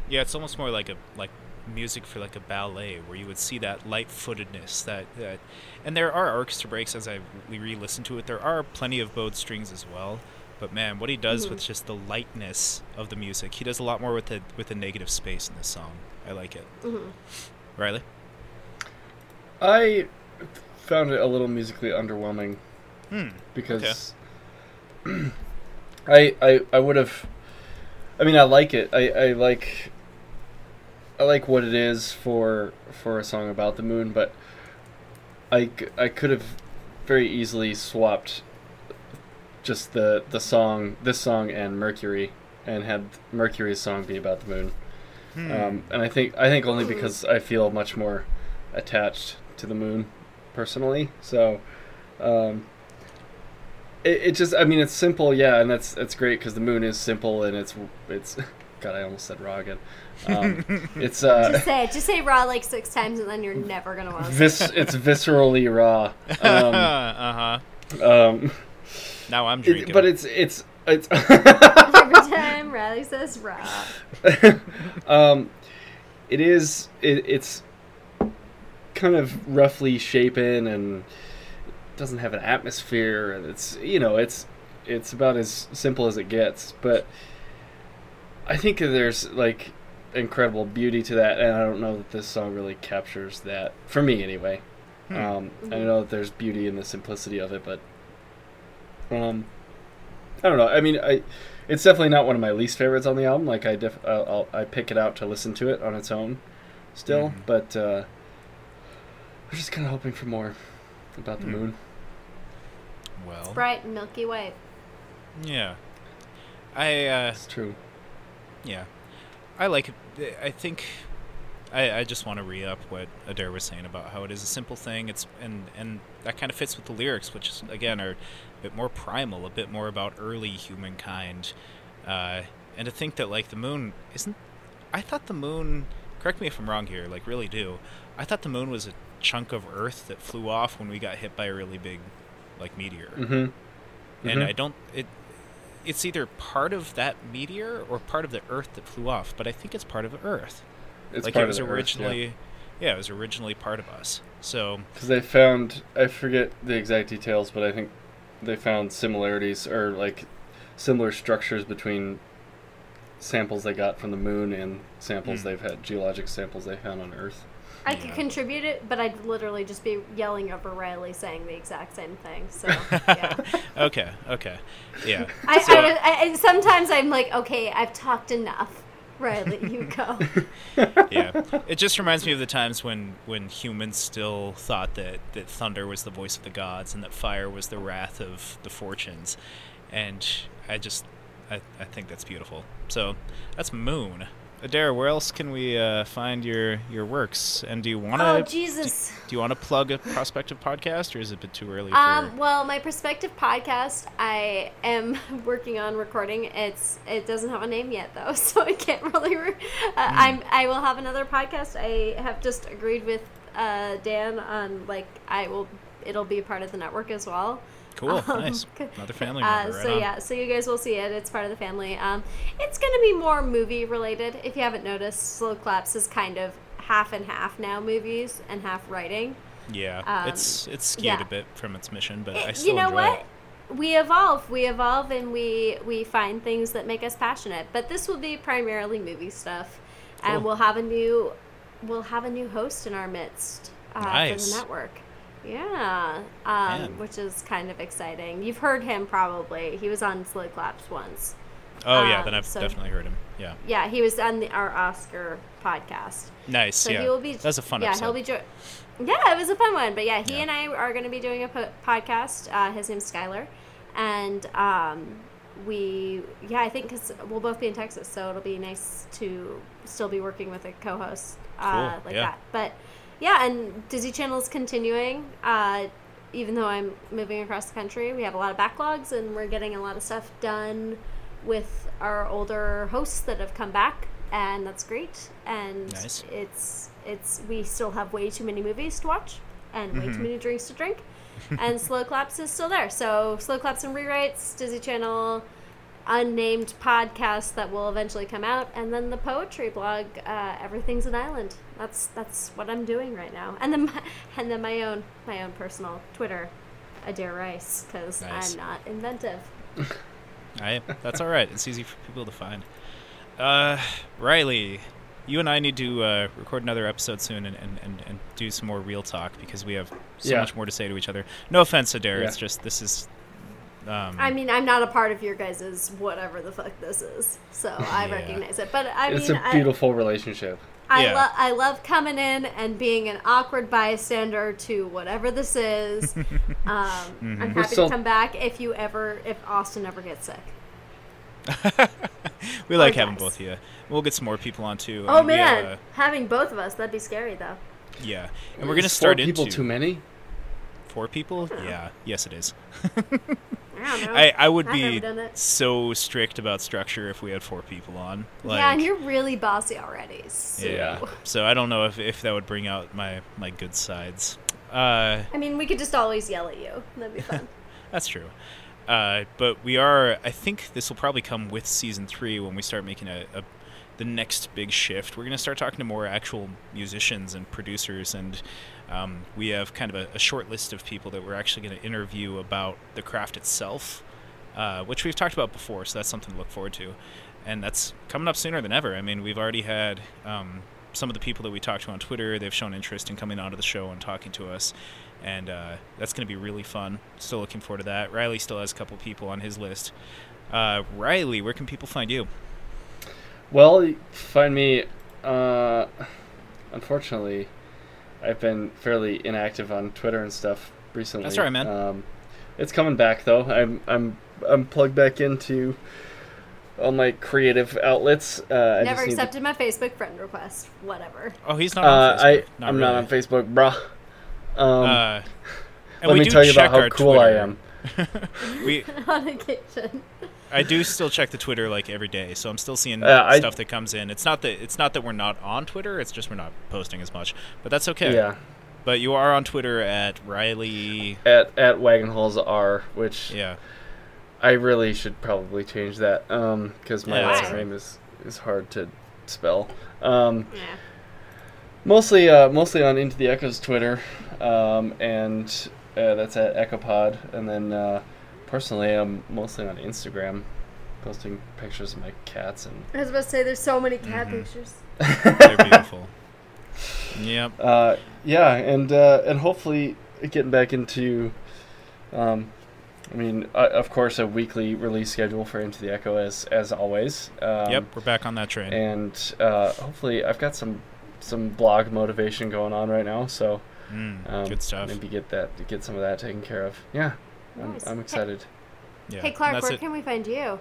B: Yeah, it's almost more like a like music for like a ballet where you would see that light-footedness that that and there are orchestra breaks as I we re-listen to it there are plenty of bowed strings as well but man what he does with just the lightness of the music he does a lot more with the with the negative space in this song I like it Riley
C: I found it a little musically underwhelming
B: hmm
C: because I I I would have. I mean, I like it. I I like. I like what it is for for a song about the moon, but I, I could have very easily swapped just the the song this song and Mercury and had Mercury's song be about the moon.
B: Hmm.
C: Um, and I think I think only because I feel much more attached to the moon personally. So um, it, it just I mean it's simple, yeah, and that's that's great because the moon is simple and it's it's God I almost said raw again. Um, it's uh,
A: Just say it. Just say raw like six times, and then you're never gonna want to.
C: vis it's viscerally raw. Um,
B: uh-huh
C: um,
B: now I'm
C: it-
B: drinking
C: but it's it's it's
A: Every time Riley says raw,
C: um, it is it, it's kind of roughly shapen and doesn't have an atmosphere and it's you know it's it's about as simple as it gets. But i think there's like incredible beauty to that and i don't know that this song really captures that for me anyway.
B: Hmm.
C: um, i know that there's beauty in the simplicity of it but um, I don't know. I mean, I it's definitely not one of my least favorites on the album. Like I def, I'll, I'll I pick it out to listen to it on its own, still.
B: Mhm.
C: But uh, I'm just kind of hoping for more about the
B: Hmm.
C: moon.
B: Well,
A: Bright and milky white.
B: yeah. I uh,
C: It's true.
B: yeah, I like. it. I think I, I just want to re up what Adair was saying about how it is a simple thing. It's and and that kind of fits with the lyrics, which is, again are a bit more primal, a bit more about early humankind. Uh, and to think that like the moon isn't. I thought the moon. Correct me if I'm wrong here. Like really do. I thought the moon was a chunk of Earth that flew off when we got hit by a really big, like meteor.
C: Mm-hmm.
B: and
C: Mhm.
B: I don't it it's either part of that meteor or part of the Earth that flew off, but I think it's part of the Earth.
C: It's
B: like
C: part
B: it was
C: of the Earth,
B: originally yeah. it was originally part of us. So
C: because they found I forget the exact details, but I think they found similarities or like similar structures between samples they got from the moon and samples
B: Hmm.
C: they've had geologic samples they found on Earth.
A: I could contribute it, but I'd literally just be yelling over Riley saying the exact same thing. So yeah.
B: okay, okay. Yeah.
A: I,
B: So-
A: I, I, I- sometimes I'm like, okay, I've talked enough. Riley, you go.
B: yeah. It just reminds me of the times when when humans still thought that that thunder was the voice of the gods and that fire was the wrath of the fortunes. And I just I, I think that's beautiful. So that's Moon. Adair, where else can we uh, find your your works? And do you want to
A: Oh Jesus.
B: do you want to plug a prospective podcast, or is it a bit too early? For...
A: Um, well, my prospective podcast, I am working on recording. It's it doesn't have a name yet though, so I can't really. Re- uh,
B: Hmm.
A: I'm I will have another podcast. I have just agreed with uh, Dan on like I will. It'll be part of the network as well.
B: Cool,
A: um,
B: nice. Another family
A: Uh,
B: member. right
A: so
B: on.
A: yeah, so you guys will see it. It's part of the family. Um, it's gonna be more movie related. If you haven't noticed, Slow Claps is kind of half and half now, movies and half writing.
B: Yeah,
A: um,
B: it's it's skewed
A: yeah.
B: a bit from its mission, but I still
A: you know
B: enjoy
A: what?
B: it.
A: We evolve. We evolve, and we we find things that make us passionate. But this will be primarily movie stuff, and we'll have a new we'll have a new host in our midst uh, for the network. Yeah, um, which is kind of exciting. You've heard him probably. He was on Slow Claps once.
B: Oh yeah,
A: um,
B: then I've
A: so-
B: definitely heard him. Yeah,
A: Yeah, he was on the, our Oscar podcast.
B: nice.
A: So
B: yeah,
A: he will be.
B: that's a fun
A: yeah,
B: episode.
A: he'll be. Jo- yeah, it was a fun one. But yeah, he
B: Yeah.
A: and I are going to be doing a po- podcast. Uh, his name's Skylar, and um, we yeah I think because we'll both be in Texas, so it'll be nice to still be working with a co-host uh,
B: Cool,
A: like
B: yeah.
A: that. But yeah, and Disney Channel is continuing. Uh, even though I'm moving across the country, we have a lot of backlogs, and we're getting a lot of stuff done with our older hosts that have come back, and that's great. And
B: Nice.
A: it's it's we still have way too many movies to watch and way too many drinks to drink. and Slow Claps is still there. So Slow Claps and Rewrites, Disney Channel, unnamed podcast that will eventually come out, and then the poetry blog, uh, Everything's an Island. That's that's what I'm doing right now. And then my, and then my own my own personal Twitter, Adair Rice, because
B: Nice.
A: I'm not inventive.
B: I, that's all right. It's easy for people to find. Uh, Riley, you and I need to uh, record another episode soon and, and, and, and do some more real talk because we have so
C: Yeah.
B: much more to say to each other. No offense, Adair.
C: Yeah.
B: It's just this is. Um,
A: I mean, I'm not a part of your guys' whatever the fuck this is, so I
B: Yeah.
A: recognize it. But I
C: it's
A: mean,
C: a beautiful relationship.
A: I, I,
B: Yeah.
A: lo- I love coming in and being an awkward bystander to whatever this is. um,
B: Mm-hmm.
A: I'm happy
C: still-
A: to come back if you ever, if Austin ever gets sick.
B: we like
A: Or
B: having
A: guys.
B: both of you. We'll get some more people on too.
A: Oh
B: and we,
A: man,
B: uh,
A: having both of us that'd be scary though.
B: yeah, and we're gonna
C: Is
B: start
C: four people
B: into
C: too many.
B: four people. Yeah, yes, it is.
A: I.
B: I, I would be
A: never done it.
B: so strict about structure if we had four people on. Like,
A: yeah, and you're really bossy already. So.
B: Yeah. So I don't know if, if that would bring out my, my good sides. Uh,
A: I mean, we could just always yell at you. That'd be fun.
B: that's true. Uh, but we are. I think this will probably come with season three when we start making a, a the next big shift. We're going to start talking to more actual musicians and producers, and um, we have kind of a, a short list of people that we're actually going to interview about the craft itself, uh, which we've talked about before. So that's something to look forward to, and that's coming up sooner than ever. I mean, we've already had. Um, some of the people that we talked to on Twitter, they've shown interest in coming onto the show and talking to us, and uh, that's going to be really fun. Still looking forward to that. Riley still has a couple people on his list, Uh, Riley, where can people find you?
C: Well, find me. Uh, unfortunately, I've been fairly inactive on Twitter and stuff recently.
B: That's all right, man.
C: Um, it's coming back though. I'm I'm I'm plugged back into all my creative outlets. Uh, I
A: Never
C: just need to-
A: accepted my Facebook friend request. Whatever.
B: Oh, he's not
C: Uh,
B: on Facebook.
C: I
B: Not
C: I'm
B: really.
C: not on Facebook, bruh. Um,
B: Uh,
C: let me tell you about how
B: our
C: cool I am.
B: we
A: On occasion.
B: I do still check the Twitter like every day, so I'm still seeing
C: Uh, I-
B: stuff that comes in. It's not that it's not that we're not on Twitter. It's just we're not posting as much, but that's okay.
C: Yeah.
B: But you are on Twitter at Riley.
C: At at Wagon Halls R, which
B: Yeah.
C: I really should probably change that because my
B: Yeah,
C: last
A: all right.
C: name is is hard to spell. Um,
A: Yeah.
C: mostly uh, mostly on Into the Echoes Twitter, um, and uh, that's at Echopod. And then uh, personally, I'm mostly on Instagram, posting pictures of my cats and
A: I was about to say there's so many cat
B: Mhm.
A: pictures.
B: They're beautiful. yep.
C: uh, yeah, and uh, and hopefully getting back into. Um, I mean, uh, of course, a weekly release schedule for Into the Echo as as always. Um,
B: yep. We're back on that train.
C: and uh, hopefully I've got some some blog motivation going on right now, so
B: Mm,
C: um,
B: good stuff.
C: Maybe get that get some of that taken care of. Yeah, I'm,
A: Nice.
C: I'm excited.
B: Yeah.
A: hey Clark, where
B: it.
A: can we find you?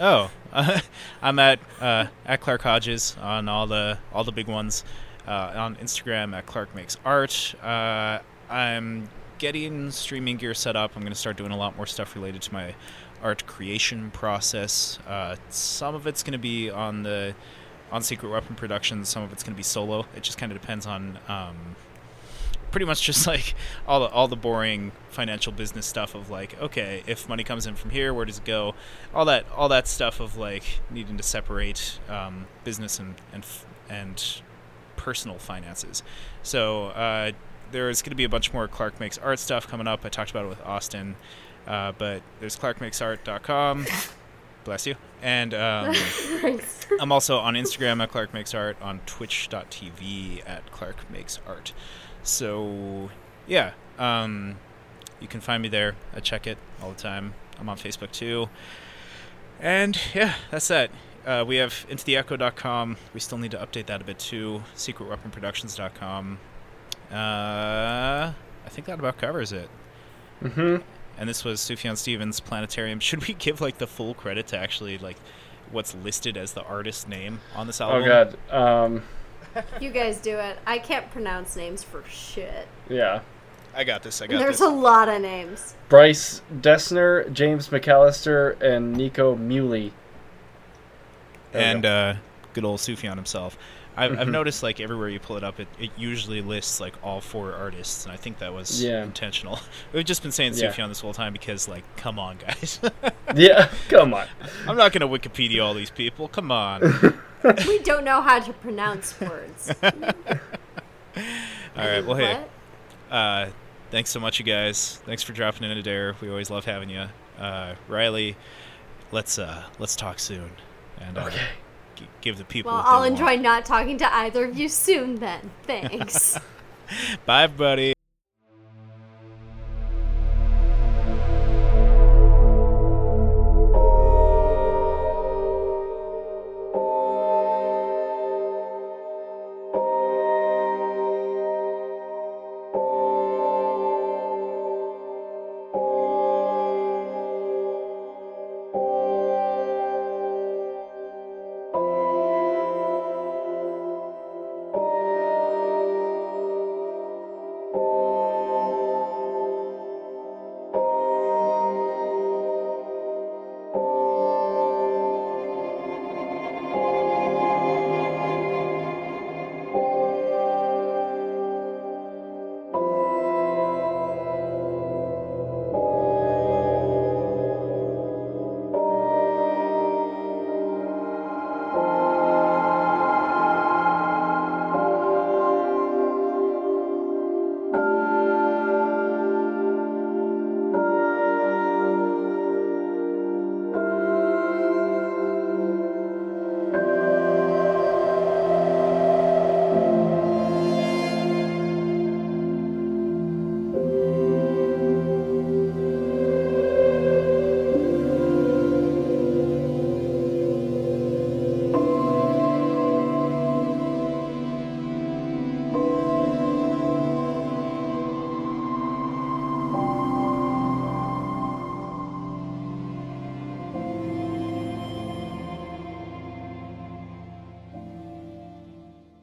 B: Oh, I'm at uh, at Clark Hodges on all the all the big ones. Uh, on Instagram at Clark Makes Art. Uh, I'm getting streaming gear set up. I'm going to start doing a lot more stuff related to my art creation process. Uh, some of it's going to be on the on Secret Weapon Productions. Some of it's going to be solo. It just kind of depends on. Um, pretty much just like all the all the boring financial business stuff of like okay if money comes in from here where does it go? All that all that stuff of like needing to separate um, business and and and personal finances. So uh, there's going to be a bunch more Clark makes art stuff coming up. I talked about it with Austin uh, but there's clarkmakesart.com bless you. And um. I'm also on Instagram at Clark Makes Art, on Twitch.tv at Clark Makes Art. So, yeah, um, you can find me there. I check it all the time. I'm on Facebook too. And yeah, that's that. Uh, we have intotheecho.com. We still need to update that a bit too. Secretweaponproductions.com. Uh, I think that about covers it.
C: Mm-hmm.
B: And this was Sufjan Stevens Planetarium. Should we give like the full credit to actually like what's listed as the artist name on this album? Oh?
C: God. Um,
A: You guys do it. I can't pronounce names for shit.
C: yeah.
B: I got this. I
A: And
B: got
A: there's
B: this.
A: a lot of names.
C: Bryce Dessner, James McAlister, and Nico Muhly. There
B: and
C: go.
B: uh, good old Sufjan himself. I've, I've
C: Mhm.
B: noticed like everywhere you pull it up, it, it usually lists like all four artists, and I think that was
C: Yeah.
B: intentional. We've just been saying
C: Yeah.
B: Sufjan this whole time because like, come on, guys.
C: yeah. Come on.
B: I'm not gonna Wikipedia all these people. Come on.
A: We don't know how to pronounce words.
B: all right. Well, hey. Uh, thanks so much, you guys. Thanks for dropping in today. We always love having you, uh, Riley. Let's uh, let's talk soon, and uh,
C: Okay.
B: g- give the people.
A: Well,
B: what they
A: I'll
B: want.
A: enjoy not talking to either of you soon then. Thanks.
B: Bye, everybody.